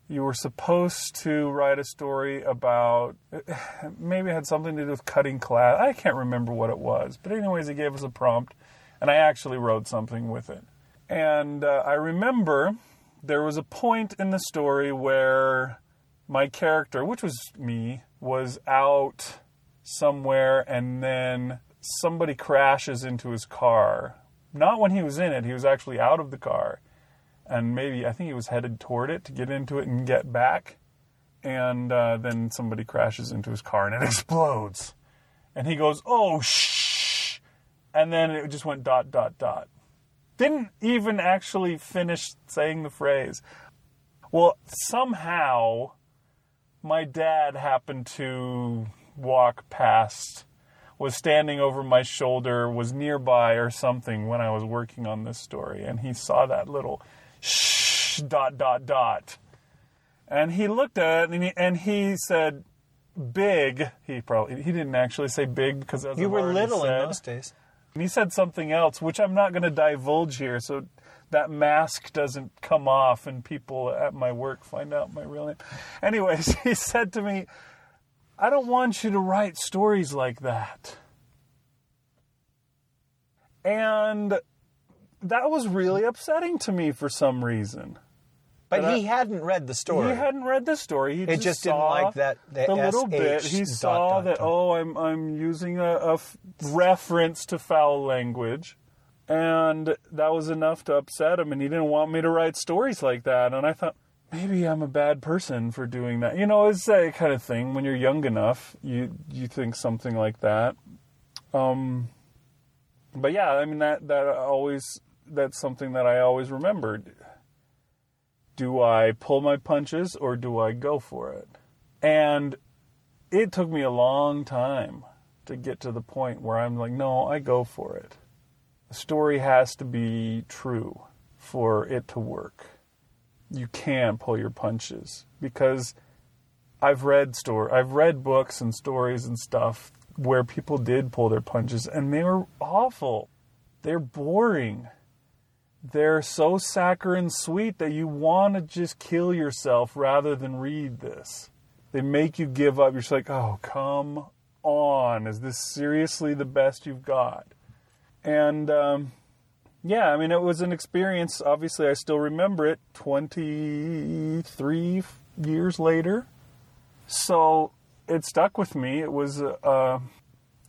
you were supposed to write a story about *sighs* maybe it had something to do with cutting class. I can't remember what it was. But, anyways, he gave us a prompt, and I actually wrote something with it. And uh, I remember there was a point in the story where my character, which was me, was out somewhere and then somebody crashes into his car Not when he was in it. He was actually out of the car, and maybe I think he was headed toward it to get into it and get back, and uh, then somebody crashes into his car and it *laughs* explodes, and he goes, "Oh shh," and then it just went dot dot dot. Didn't even actually finish saying the phrase. Well, somehow my dad happened to walk past, was standing over my shoulder, was nearby or something when I was working on this story, and he saw that little shh dot dot dot. And he looked at it and he, and he said, "Big." He probably he didn't actually say big because as You I've were little said, in those days. and he said something else, which I'm not going to divulge here, so that mask doesn't come off and people at my work find out my real name. Anyways, *laughs* he said to me, I don't want you to write stories like that. And that was really upsetting to me for some reason. But But I- he hadn't read the story. He hadn't read the story. He It just didn't saw like that- the the little bit. He dot, saw dot, that dot. oh, I'm I'm using a, a f- reference to foul language, and that was enough to upset him. And he didn't want me to write stories like that. And I thought maybe I'm a bad person for doing that. You know, it's that kind of thing. When you're young enough, you you think something like that. Um, but yeah, I mean that that always that's something that I always remembered do I pull my punches or do I go for it? And it took me a long time to get to the point where I'm like, no, I go for it. The story has to be true for it to work. You can pull your punches because I've read story I've read books and stories and stuff where people did pull their punches and they were awful. They're boring they're so saccharine sweet that you want to just kill yourself rather than read this. They make you give up. You're just like, oh, come on. Is this seriously the best you've got? And um, yeah, I mean, it was an experience. Obviously, I still remember it 23 years later. So it stuck with me. It was uh,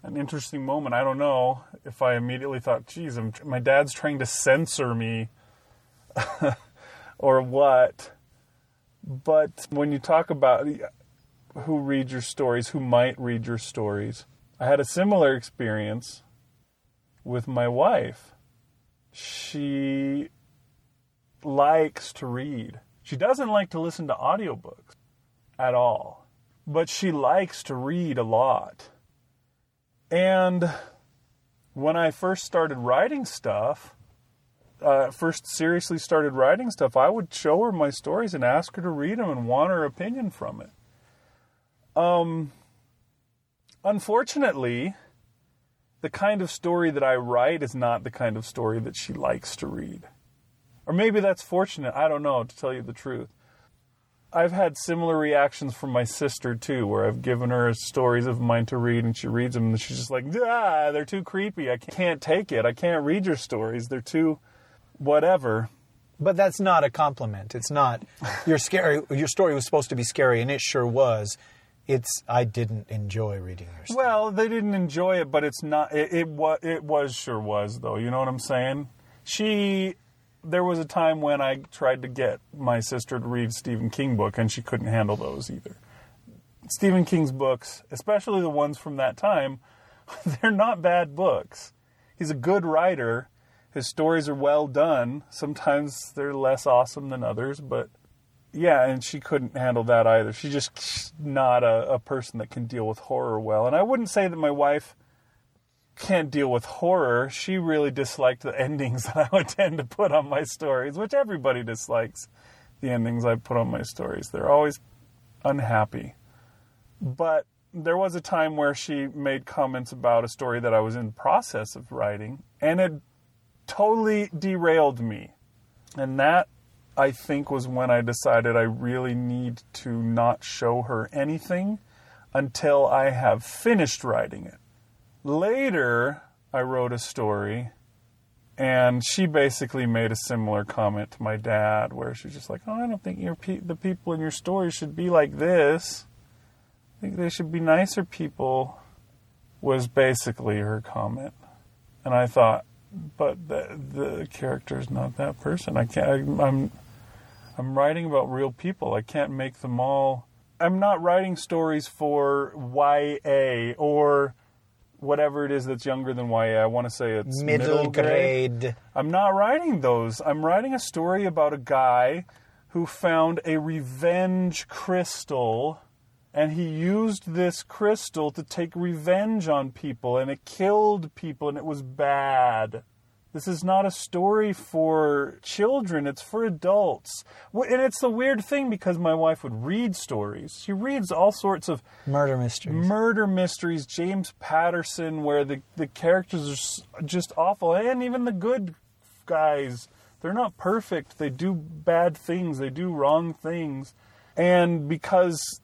an interesting moment. I don't know if I immediately thought, geez, I'm, my dad's trying to censor me *laughs* or what. But when you talk about who reads your stories, who might read your stories, I had a similar experience with my wife. She likes to read. She doesn't like to listen to audiobooks at all, but she likes to read a lot. And when I first started writing stuff, uh, first seriously started writing stuff, I would show her my stories and ask her to read them and want her opinion from it. Um, unfortunately, the kind of story that I write is not the kind of story that she likes to read. Or maybe that's fortunate. I don't know, to tell you the truth. I've had similar reactions from my sister too, where I've given her stories of mine to read, and she reads them, and she's just like, "Ah, they're too creepy. I can't take it. I can't read your stories. They're too, whatever." But that's not a compliment. It's not. Your scary. Your story was supposed to be scary, and it sure was. It's. I didn't enjoy reading your story. Well, they didn't enjoy it, but it's not. It, it was. It was sure was though. You know what I'm saying? She. There was a time when I tried to get my sister to read Stephen King book, and she couldn't handle those either. Stephen King's books, especially the ones from that time, *laughs* they're not bad books. He's a good writer. His stories are well done. Sometimes they're less awesome than others, but yeah, and she couldn't handle that either. She's just not a, a person that can deal with horror well. And I wouldn't say that my wife can't deal with horror. She really disliked the endings that I would tend to put on my stories, which everybody dislikes the endings I put on my stories. They're always unhappy. But there was a time where she made comments about a story that I was in process of writing, and it totally derailed me. And that, I think, was when I decided I really need to not show her anything until I have finished writing it. Later, I wrote a story, and she basically made a similar comment to my dad, where she's just like, "Oh, I don't think your pe- the people in your story should be like this. I think they should be nicer people." Was basically her comment, and I thought, but the the character is not that person. I can't. I, I'm I'm writing about real people. I can't make them all. I'm not writing stories for YA or whatever it is that's younger than YA. I want to say it's Middle, grade. I'm not writing those. I'm writing a story about a guy who found a revenge crystal and he used this crystal to take revenge on people and it killed people and it was bad. This is not a story for children, it's for adults. And it's the weird thing because my wife would read stories. She reads all sorts of Murder mysteries. murder mysteries, James Patterson, where the, the characters are just awful. And even the good guys, they're not perfect. They do bad things, they do wrong things. And because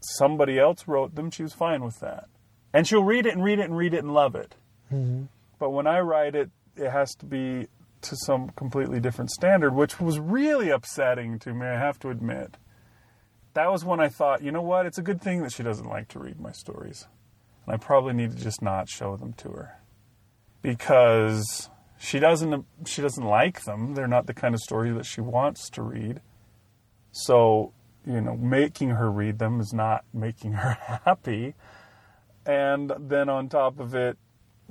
somebody else wrote them, she was fine with that. And she'll read it and read it and read it and love it. Mm-hmm. But when I write it, it has to be to some completely different standard, which was really upsetting to me, I have to admit. That was when I thought, you know what, it's a good thing that she doesn't like to read my stories. And I probably need to just not show them to her. Because she doesn't she doesn't like them. They're not the kind of story that she wants to read. So, you know, making her read them is not making her *laughs* happy. And then on top of it,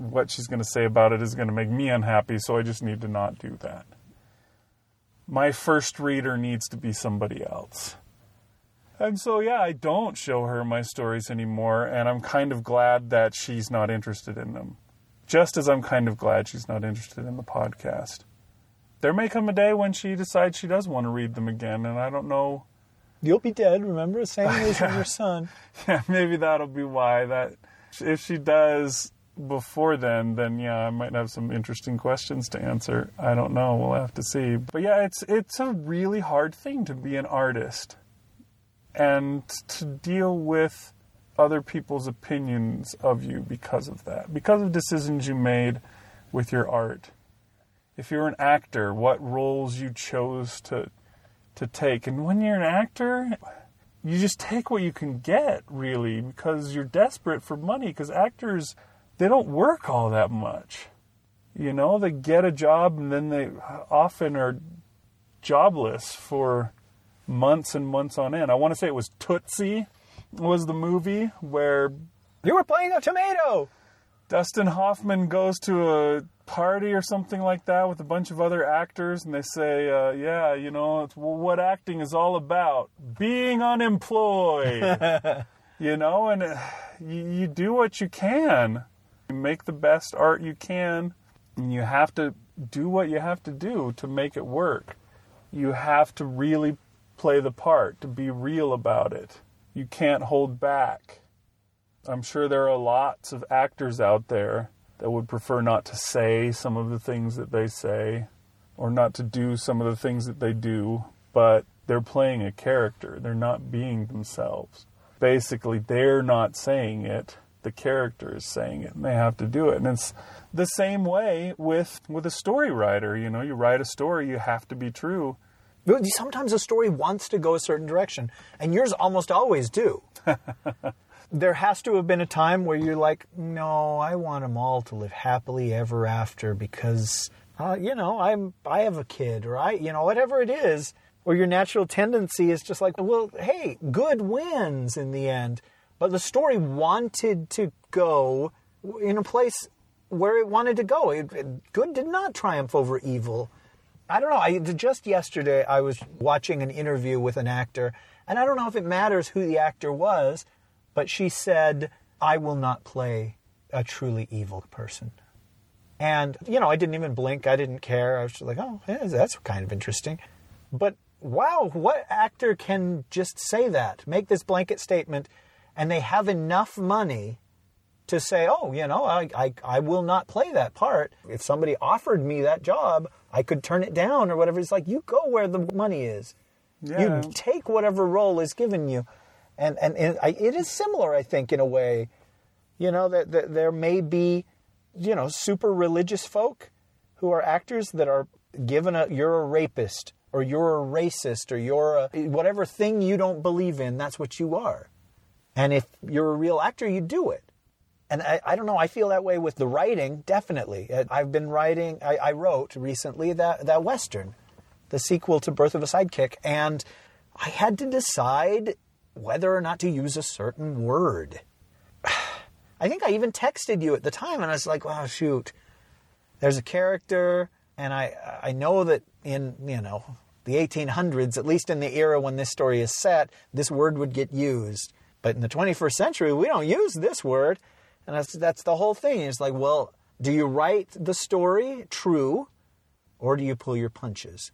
what she's going to say about it is going to make me unhappy, so I just need to not do that. My first reader needs to be somebody else. And so, yeah, I don't show her my stories anymore, and I'm kind of glad that she's not interested in them. Just as I'm kind of glad she's not interested in the podcast. There may come a day when she decides she does want to read them again, and I don't know. You'll be dead, remember? Same *laughs* as your son. Yeah, maybe that'll be why. That if she does before then, then yeah, I might have some interesting questions to answer. I don't know. We'll have to see. But yeah, it's it's a really hard thing to be an artist and to deal with other people's opinions of you because of that, because of decisions you made with your art. If you're an actor, what roles you chose to to take, and when you're an actor, you just take what you can get, really, because you're desperate for money. Because actors, they don't work all that much. You know, they get a job and then they often are jobless for months and months on end. I want to say it was Tootsie was the movie where You were playing a tomato. Dustin Hoffman goes to a party or something like that with a bunch of other actors, and they say, uh, "Yeah, you know, it's what acting is all about: being unemployed." *laughs* you know, and uh, you, you do what you can, make the best art you can, and you have to do what you have to do to make it work. You have to really play the part, to be real about it. You can't hold back. I'm sure there are lots of actors out there that would prefer not to say some of the things that they say or not to do some of the things that they do, but they're playing a character. They're not being themselves. Basically, they're not saying it. The character is saying it, and they have to do it. And it's the same way with with a story writer. You know, you write a story, you have to be true. Sometimes a story wants to go a certain direction, and yours almost always do. *laughs* there has to have been a time where you're like, no, I want them all to live happily ever after because, uh, you know, I'm I have a kid, or I, you know, whatever it is. Or your natural tendency is just like, well, hey, good wins in the end. But the story wanted to go in a place where it wanted to go. It, it- good did not triumph over evil. I don't know. I just yesterday I was watching an interview with an actor, and I don't know if it matters who the actor was, but she said, "I will not play a truly evil person." And you know, I didn't even blink. I didn't care. I was just like, "Oh, yeah, that's kind of interesting." But wow, what actor can just say that, make this blanket statement, and they have enough money to say, oh, you know, I, I, I will not play that part. If somebody offered me that job, I could turn it down or whatever. It's like, you go where the money is. Yeah. You take whatever role is given you. And, and, and I, it is similar, I think, in a way. You know, that, that there may be, you know, super religious folk who are actors that are given a, you're a rapist or you're a racist or you're a, whatever thing you don't believe in, that's what you are. And if you're a real actor, you do it And I, I don't know, I feel that way with the writing, definitely. Uh, I've been writing, I, I wrote recently that, that Western, the sequel to Birth of a Sidekick, and I had to decide whether or not to use a certain word. *sighs* I think I even texted you at the time, and I was like, wow, shoot. There's a character, and I, I know that in, you know, the 1800s, at least in the era when this story is set, this word would get used. But in the 21st century, we don't use this word. And that's, that's the whole thing. It's like, well, do you write the story true or do you pull your punches?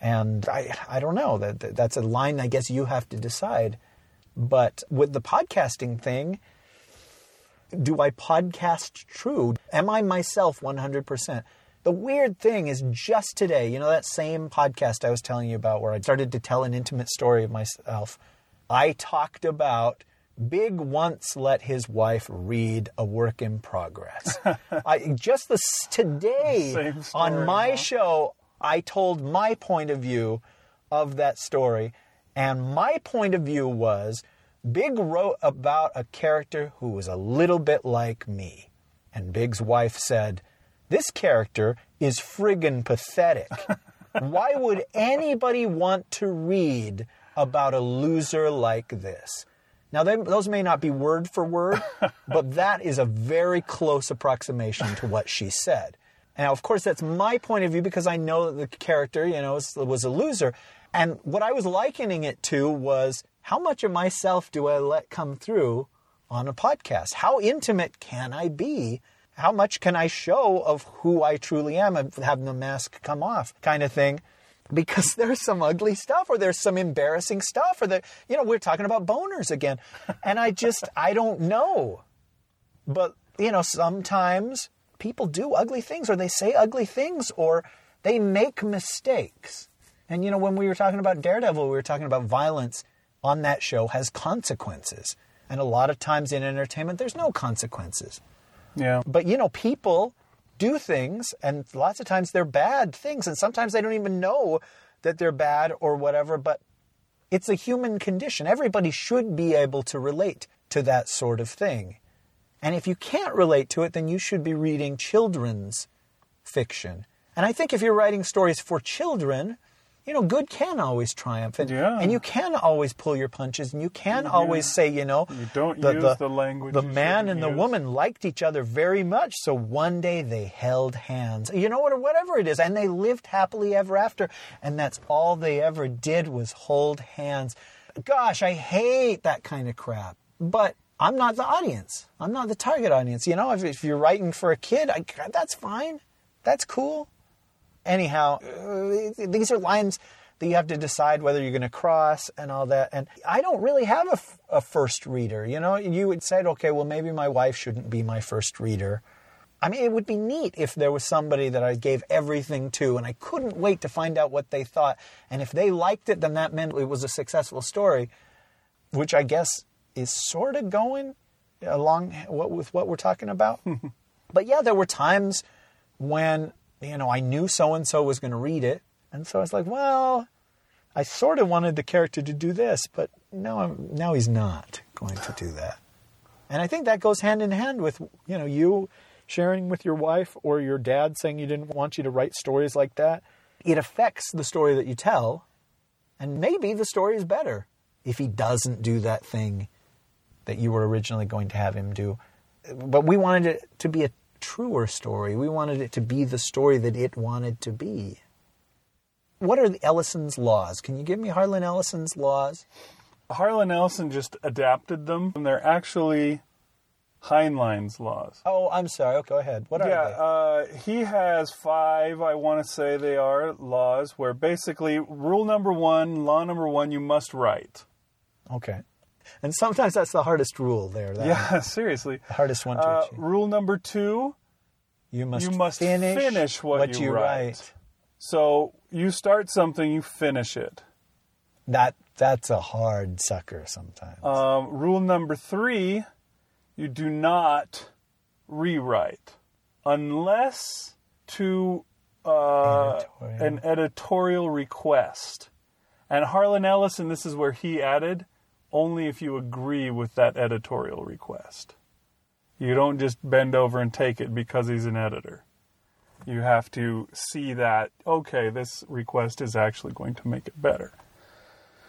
And I, I don't know. That, that That's a line I guess you have to decide. But with the podcasting thing, do I podcast true? Am I myself 100%? The weird thing is just today, you know, that same podcast I was telling you about where I started to tell an intimate story of myself, I talked about Big once let his wife read a work in progress. *laughs* I just this today story, on my huh? show, I told my point of view of that story, and my point of view was Big wrote about a character who was a little bit like me, and Big's wife said, "This character is friggin' pathetic. *laughs* Why would anybody want to read about a loser like this?" Now, they, those may not be word for word, *laughs* but that is a very close approximation to what she said. Now, of course, that's my point of view because I know that the character, you know, was, was a loser. And what I was likening it to was how much of myself do I let come through on a podcast? How intimate can I be? How much can I show of who I truly am and have the mask come off kind of thing? Because *laughs* there's some ugly stuff or there's some embarrassing stuff or that, you know, we're talking about boners again. And I just, *laughs* I don't know. But, you know, sometimes people do ugly things or they say ugly things or they make mistakes. And, you know, when we were talking about Daredevil, we were talking about violence on that show has consequences. And a lot of times in entertainment, there's no consequences. Yeah. But, you know, people do things, and lots of times they're bad things. And sometimes they don't even know that they're bad or whatever, but it's a human condition. Everybody should be able to relate to that sort of thing. And if you can't relate to it, then you should be reading children's fiction. And I think if you're writing stories for children, you know, good can always triumph. And, Yeah. and you can always pull your punches, and you can always say, you know, You don't use the language The man and the woman liked each other very much, so one day they held hands. You know what, or whatever it is, and they lived happily ever after, and that's all they ever did was hold hands. Gosh, I hate that kind of crap. But I'm not the audience. I'm not the target audience. You know, if, if you're writing for a kid, I, that's fine. That's cool. Anyhow, uh, these are lines that you have to decide whether you're going to cross and all that. And I don't really have a, f- a first reader. You know, you would say, okay, well, maybe my wife shouldn't be my first reader. I mean, it would be neat if there was somebody that I gave everything to and I couldn't wait to find out what they thought. And if they liked it, then that meant it was a successful story, which I guess is sort of going along with what we're talking about. *laughs* but yeah, there were times when, you know, I knew so and so was going to read it. And so I was like, well, I sort of wanted the character to do this, but now, I'm, now he's not going to do that. And I think that goes hand in hand with, you know, you sharing with your wife or your dad saying you didn't want you to write stories like that. It affects the story that you tell, and maybe the story is better if he doesn't do that thing that you were originally going to have him do. But we wanted it to be a truer story. We wanted it to be the story that it wanted to be. What are the Ellison's laws? Can you give me Harlan Ellison's laws? Harlan Ellison just adapted them, and they're actually Heinlein's laws. Oh, I'm sorry. Oh, go ahead. What are Yeah, they? uh, he has five, I want to say they are, laws where basically rule number one, law number one, you must write. Okay. And sometimes that's the hardest rule there. That Yeah, *laughs* seriously. The hardest one to Uh, achieve. rule number two, You must, you must finish, finish what you write. so you start something, you finish it. That that's a hard sucker sometimes. Um, rule number three, you do not rewrite unless to uh, Editorial. an editorial request. And Harlan Ellison, this is where he added, only if you agree with that editorial request. You don't just bend over and take it because he's an editor. You have to see that, okay, this request is actually going to make it better.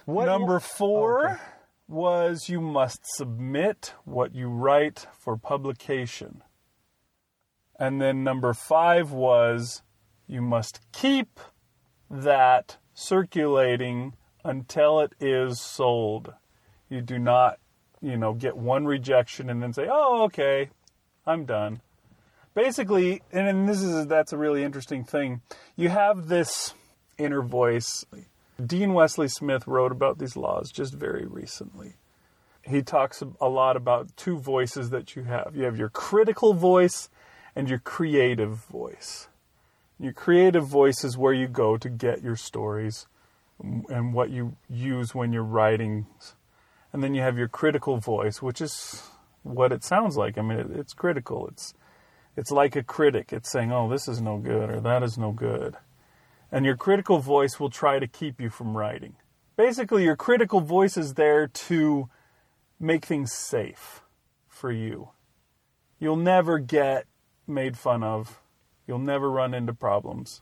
What, Number four Okay. was you must submit what you write for publication. And then number five was you must keep that circulating until it is sold. You do not, you know, get one rejection and then say, "Oh, okay, I'm done." Basically, and, and this is that's a really interesting thing. You have this inner voice. Dean Wesley Smith wrote about these laws just very recently. He talks a lot about two voices that you have. You have your critical voice and your creative voice. Your creative voice is where you go to get your stories and what you use when you're writing. And then you have your critical voice, which is what it sounds like. I mean, it, it's critical. It's it's like a critic. It's saying, "Oh, this is no good," or "That is no good." And your critical voice will try to keep you from writing. Basically, your critical voice is there to make things safe for you. You'll never get made fun of. You'll never run into problems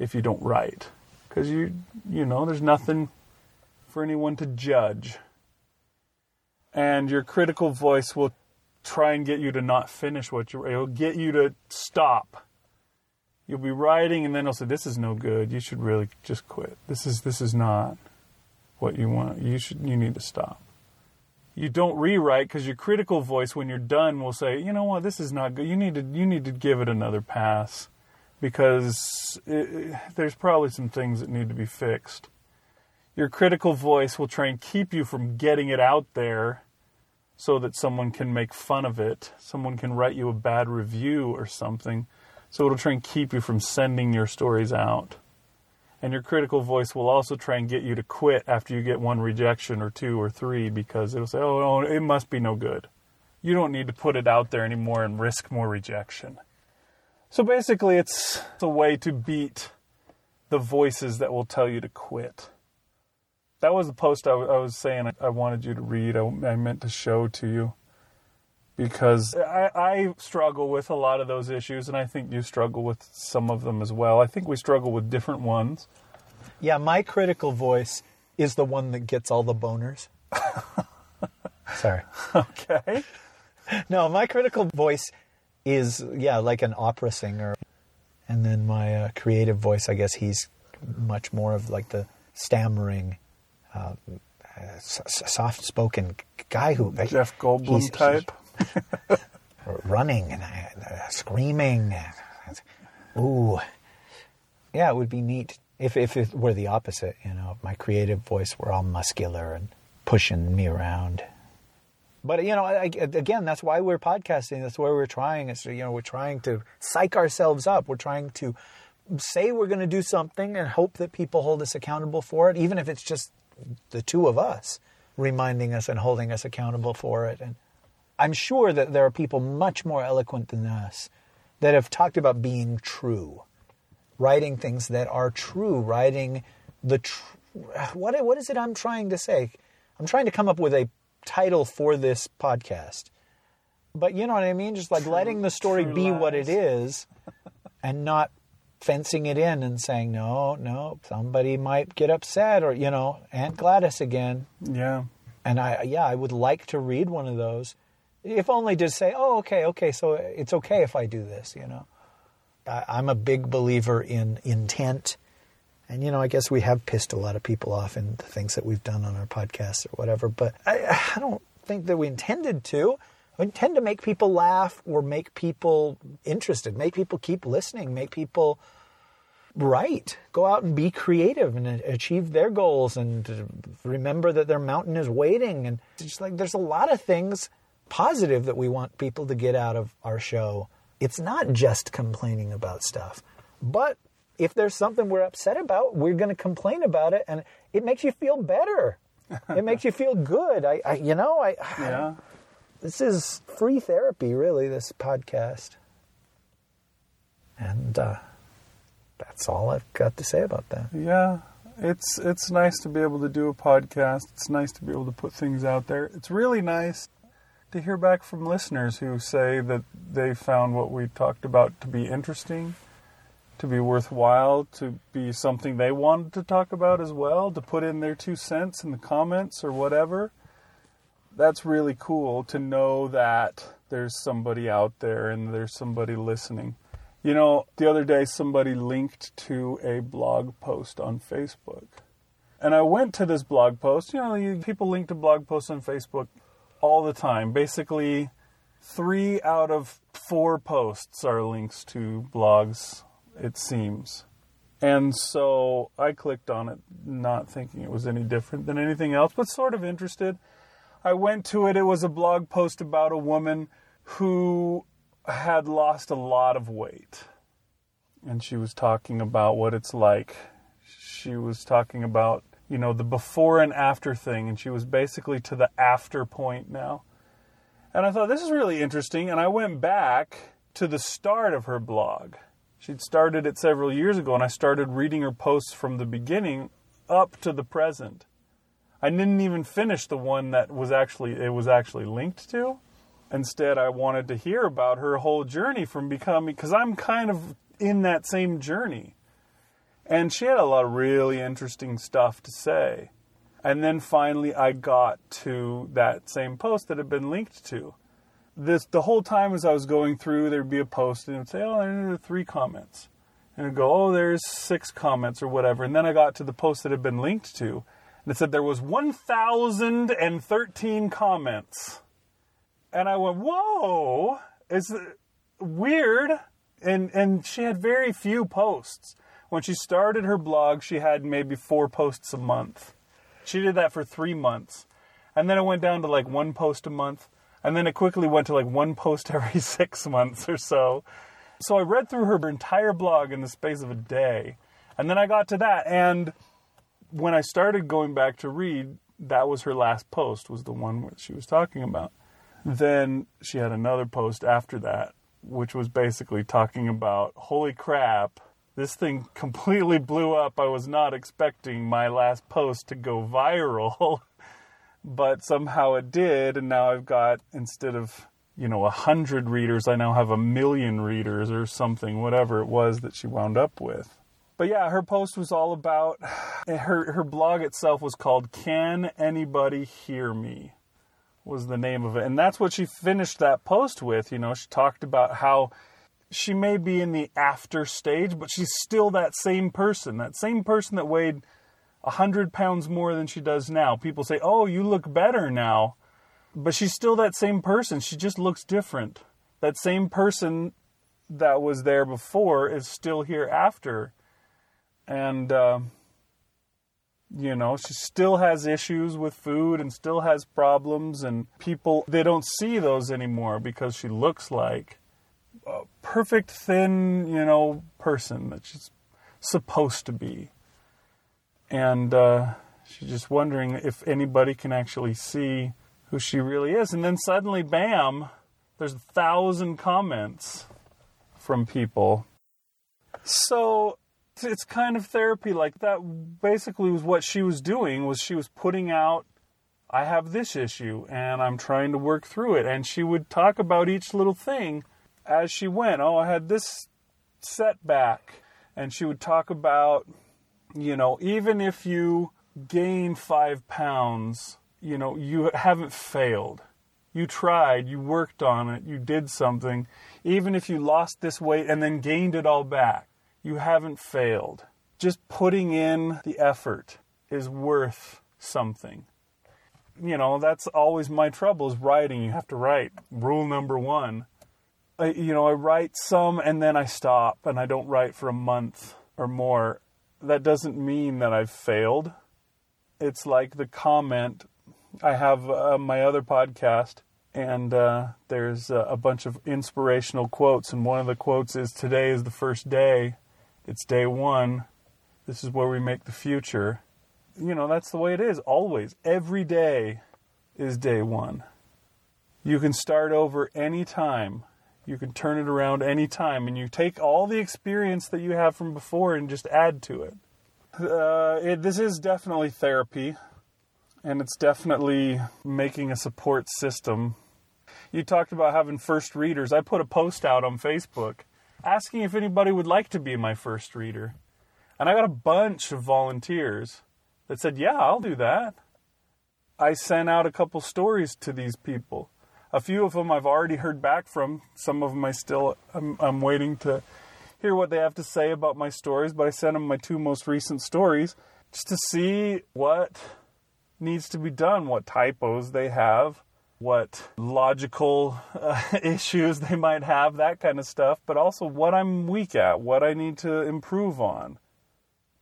if you don't write. Because you, you know, there's nothing for anyone to judge. And your critical voice will try and get you to not finish what you're, it'll get you to stop. You'll be writing and then it'll say, this is no good. You should really just quit. This is, this is not what you want. You should, you need to stop you don't rewrite because your critical voice when you're done will say you know what this is not good you need to you need to give it another pass because it, it- there's probably some things that need to be fixed your critical voice will try and keep you from getting it out there so that someone can make fun of it someone can write you a bad review or something so it'll try and keep you from sending your stories out and your critical voice will also try and get you to quit after you get one rejection or two or three because it'll say, oh, no, it must be no good. You don't need to put it out there anymore and risk more rejection. So basically, it's a way to beat the voices that will tell you to quit. That was the post I, w- I was saying I wanted you to read, I, I meant to show to you. Because I, I struggle with a lot of those issues, and I think you struggle with some of them as well. I think we struggle with different ones. Yeah, my critical voice is the one that gets all the boners. *laughs* Sorry. Okay. No, my critical voice is yeah, like an opera singer, and then my uh, creative voice, I guess he's much more of like the stammering, uh, soft-spoken guy who Jeff Goldblum type. running and uh, screaming. Ooh, yeah, it would be neat if if it were the opposite. You know, if my creative voice were all muscular and pushing me around. But you know, I- again, that's why we're podcasting. That's why we're trying. It's you know, we're trying to psych ourselves up. We're trying to say we're going to do something and hope that people hold us accountable for it, even if it's just the two of us reminding us and holding us accountable for it. And I'm sure that there are people much more eloquent than us that have talked about being true, writing things that are true, writing the tr- what what is it I'm trying to say? I'm trying to come up with a title for this podcast. But you know what I mean? Just like letting the story true be what it is and not fencing it in and saying, no, no, somebody might get upset or, you know, Aunt Gladys again. Yeah. And I, yeah, I would like to read one of those, if only to say, oh, okay, okay, so it's okay if I do this, you know. I, I'm a big believer in intent. And, you know, I guess we have pissed a lot of people off in the things that we've done on our podcasts or whatever, but I, I don't think that we intended to. We tend to make people laugh or make people interested, make people keep listening, make people write, go out and be creative and achieve their goals and remember that their mountain is waiting. And it's just like there's a lot of things positive that we want people to get out of our show. It's not just complaining about stuff, but if there's something we're upset about, we're going to complain about it, and it makes you feel better. it makes you feel good. I, I you know, I, Yeah. This is free therapy, really. This podcast, and uh, that's all I've got to say about that. Yeah. It's it's nice to be able to do a podcast. It's nice to be able to put things out there. It's really nice to hear back from listeners who say that they found what we talked about to be interesting, to be worthwhile, to be something they wanted to talk about as well, to put in their two cents in the comments or whatever. That's really cool to know that there's somebody out there and there's somebody listening. You know, the other day somebody linked to a blog post on Facebook. And I went to this blog post. You know, people link to blog posts on Facebook all the time. Basically, three out of four posts are links to blogs, it seems. And so I clicked on it, not thinking it was any different than anything else, but sort of interested. I went to it. It was a blog post about a woman who had lost a lot of weight. And she was talking about what it's like. She was talking about, you know, the before and after thing. And she was basically to the after point now. And I thought, this is really interesting. And I went back to the start of her blog. She'd started it several years ago, and I started reading her posts from the beginning up to the present. I didn't even finish the one that was actually it was actually linked to. Instead, I wanted to hear about her whole journey from becoming because I'm kind of in that same journey. And she had a lot of really interesting stuff to say. And then finally, I got to that same post that had been linked to. This the whole time as I was going through, there'd be a post and it would say, "Oh, there are three comments," and it'd go, "Oh, there's six comments or whatever." And then I got to the post that had been linked to, and it said there was 1,013 comments, and I went, "Whoa, it's weird." And and she had very few posts. When she started her blog, she had maybe four posts a month. She did that for three months. And then it went down to like one post a month. And then it quickly went to like one post *laughs* every six months or so. So I read through her entire blog in the space of a day. And then I got to that. And when I started going back to read, that was her last post, was the one she was talking about. Then she had another post after that, which was basically talking about holy crap, this thing *laughs* completely blew up. I was not expecting my last post to go viral, *laughs* but somehow it did. And now I've got, instead of, you know, a hundred readers, I now have a million readers or something, whatever it was that she wound up with. But yeah, her post was all about, *sighs* her, her blog itself was called Can Anybody Hear Me? was the name of it. And that's what she finished that post with. You know, she talked about how she may be in the after stage, but she's still that same person, that same person that weighed a 100 pounds more than she does now. People say, oh, you look better now. But she's still that same person. She just looks different. That same person that was there before is still here after. And, uh, you know, she still has issues with food and still has problems, and people, they don't see those anymore because she looks like a perfect, thin, you know, person that she's supposed to be. And uh, she's just wondering if anybody can actually see who she really is. And then suddenly, bam, there's a thousand comments from people. So it's kind of therapy like that basically was what she was doing was she was putting out i have this issue and i'm trying to work through it. And she would talk about each little thing as she went. Oh i had this setback. And she would talk about you know even if you gain five pounds you know you haven't failed. You tried you worked on it you did something. Even if you lost this weight and then gained it all back you haven't failed. Just putting in the effort is worth something. You know, that's always my trouble is writing. You have to write. Rule number one. I, you know, I write some and then I stop and I don't write for a month or more. That doesn't mean that I've failed. It's like the comment I have uh, my other podcast, and uh, there's uh, a bunch of inspirational quotes, and one of the quotes is "Today is the first day." It's day one. This is where we make the future. You know, that's the way it is always. Every day is day one. You can start over any time. You can turn it around any time, And you take all the experience that you have from before and just add to it. Uh, it this is definitely therapy. And it's definitely making a support system. You talked about having first readers. I put a post out on Facebook asking if anybody would like to be my first reader. And I got a bunch of volunteers that said, Yeah, I'll do that. I sent out a couple stories to these people. A few of them I've already heard back from. Some of them I still I'm, I'm waiting to hear what they have to say about my stories. But I sent them my two most recent stories just to see what needs to be done, what typos they have, what logical uh, *laughs* issues they might have, that kind of stuff. But also what I'm weak at, what I need to improve on.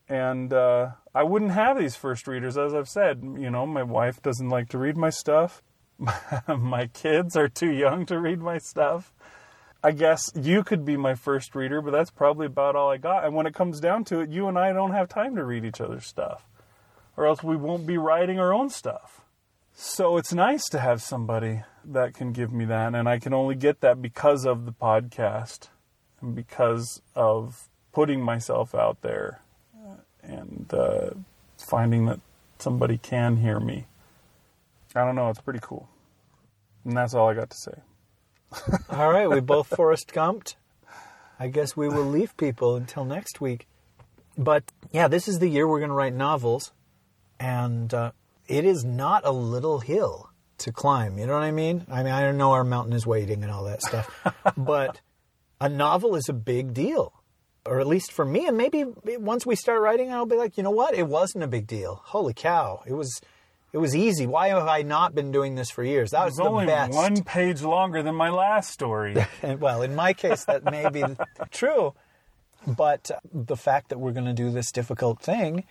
And uh, I wouldn't have these first readers, as I've said. You know, my wife doesn't like to read my stuff. *laughs* my kids are too young to read my stuff. I guess you could be my first reader, but that's probably about all I got. And when it comes down to it, you and I don't have time to read each other's stuff, or else we won't be writing our own stuff. So it's nice to have somebody that can give me that, and I can only get that because of the podcast and because of putting myself out there and uh, finding that somebody can hear me. I don't know, it's pretty cool. And that's all I got to say. *laughs* All right, we both Forrest Gumped. I guess we will leave people until next week. But yeah, this is the year we're going to write novels, and uh, it is not a little hill to climb. You know what I mean? I mean, I don't know our mountain is waiting and all that stuff, *laughs* but a novel is a big deal, or at least for me. And maybe once we start writing, I'll be like, you know what? It wasn't a big deal. Holy cow! It was. It was easy. Why have I not been doing this for years? That was only best. one page longer than my last story. *laughs* Well, in my case, that may be *laughs* true. But the fact that we're going to do this difficult thing,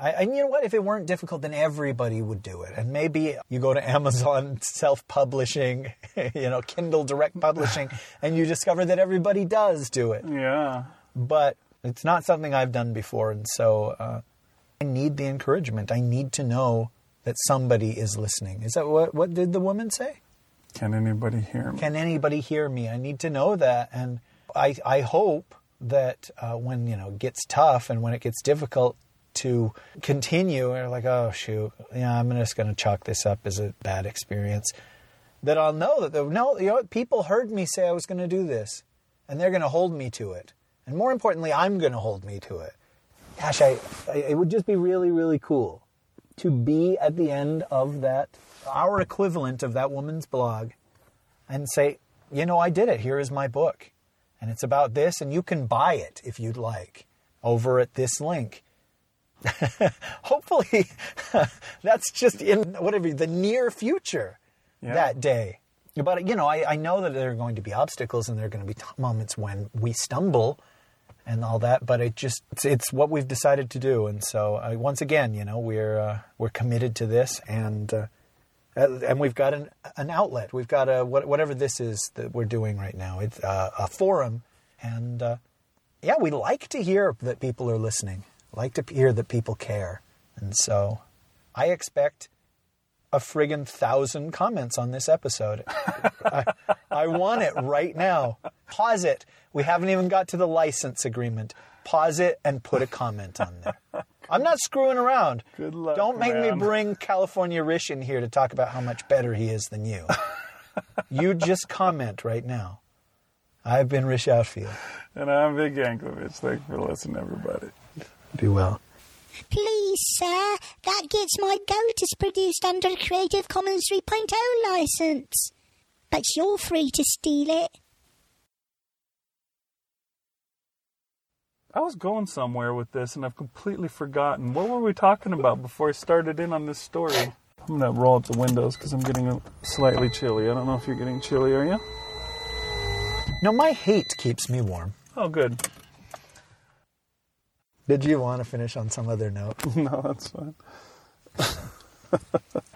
I, and you know what? If it weren't difficult, then everybody would do it. And maybe you go to *laughs* Amazon self publishing, *laughs* you know, Kindle direct publishing, *laughs* and you discover that everybody does do it. yeah. But it's not something I've done before. And so uh, I need the encouragement. I need to know that somebody is listening. Is that what, what did the woman say? Can anybody hear me? can anybody hear me? I need to know that, and I I hope that uh, when you know it gets tough and when it gets difficult to continue, and like oh shoot, yeah, I'm just going to chalk this up as a bad experience. That I'll know that the, no, you know? People heard me say I was going to do this, and they're going to hold me to it, and more importantly, I'm going to hold me to it. Gosh, I, I it would just be really really cool to be at the end of that our equivalent of that woman's blog and say, you know, I did it. Here is my book. And it's about this, and you can buy it if you'd like over at this link. *laughs* Hopefully, *laughs* that's just in whatever the near future Yeah. that day. But, you know, I, I know that there are going to be obstacles and there are going to be t- moments when we stumble and all that, but it just, it's, it's what we've decided to do. And so, uh, once again, you know, we're, uh, we're committed to this and, uh, and we've got an, an outlet. We've got a what, whatever this is that we're doing right now. It's uh, a forum, and uh, yeah, we like to hear that people are listening. Like to hear that people care, and so I expect a friggin' thousand comments on this episode. *laughs* I, I want it right now. Pause it. We haven't even got to the license agreement. Pause it and put a comment on there. I'm not screwing around. Good luck, Don't make man. me bring California Rish in here to talk about how much better he is than you. you just comment right now. I've been Rish Outfield. And I'm Big Anklevich. Thanks for listening, everybody. Be well. Please, sir, that gets my goat is produced under a Creative Commons 3.0 license. But you're free to steal it. I was going somewhere with this and I've completely forgotten. What were we talking about before I started in on this story? I'm going to roll up the windows because I'm getting slightly chilly. I don't know if you're getting chilly, are you? No, my hate keeps me warm. Oh, good. Did you want to finish on some other note? *laughs* no, that's fine. *laughs*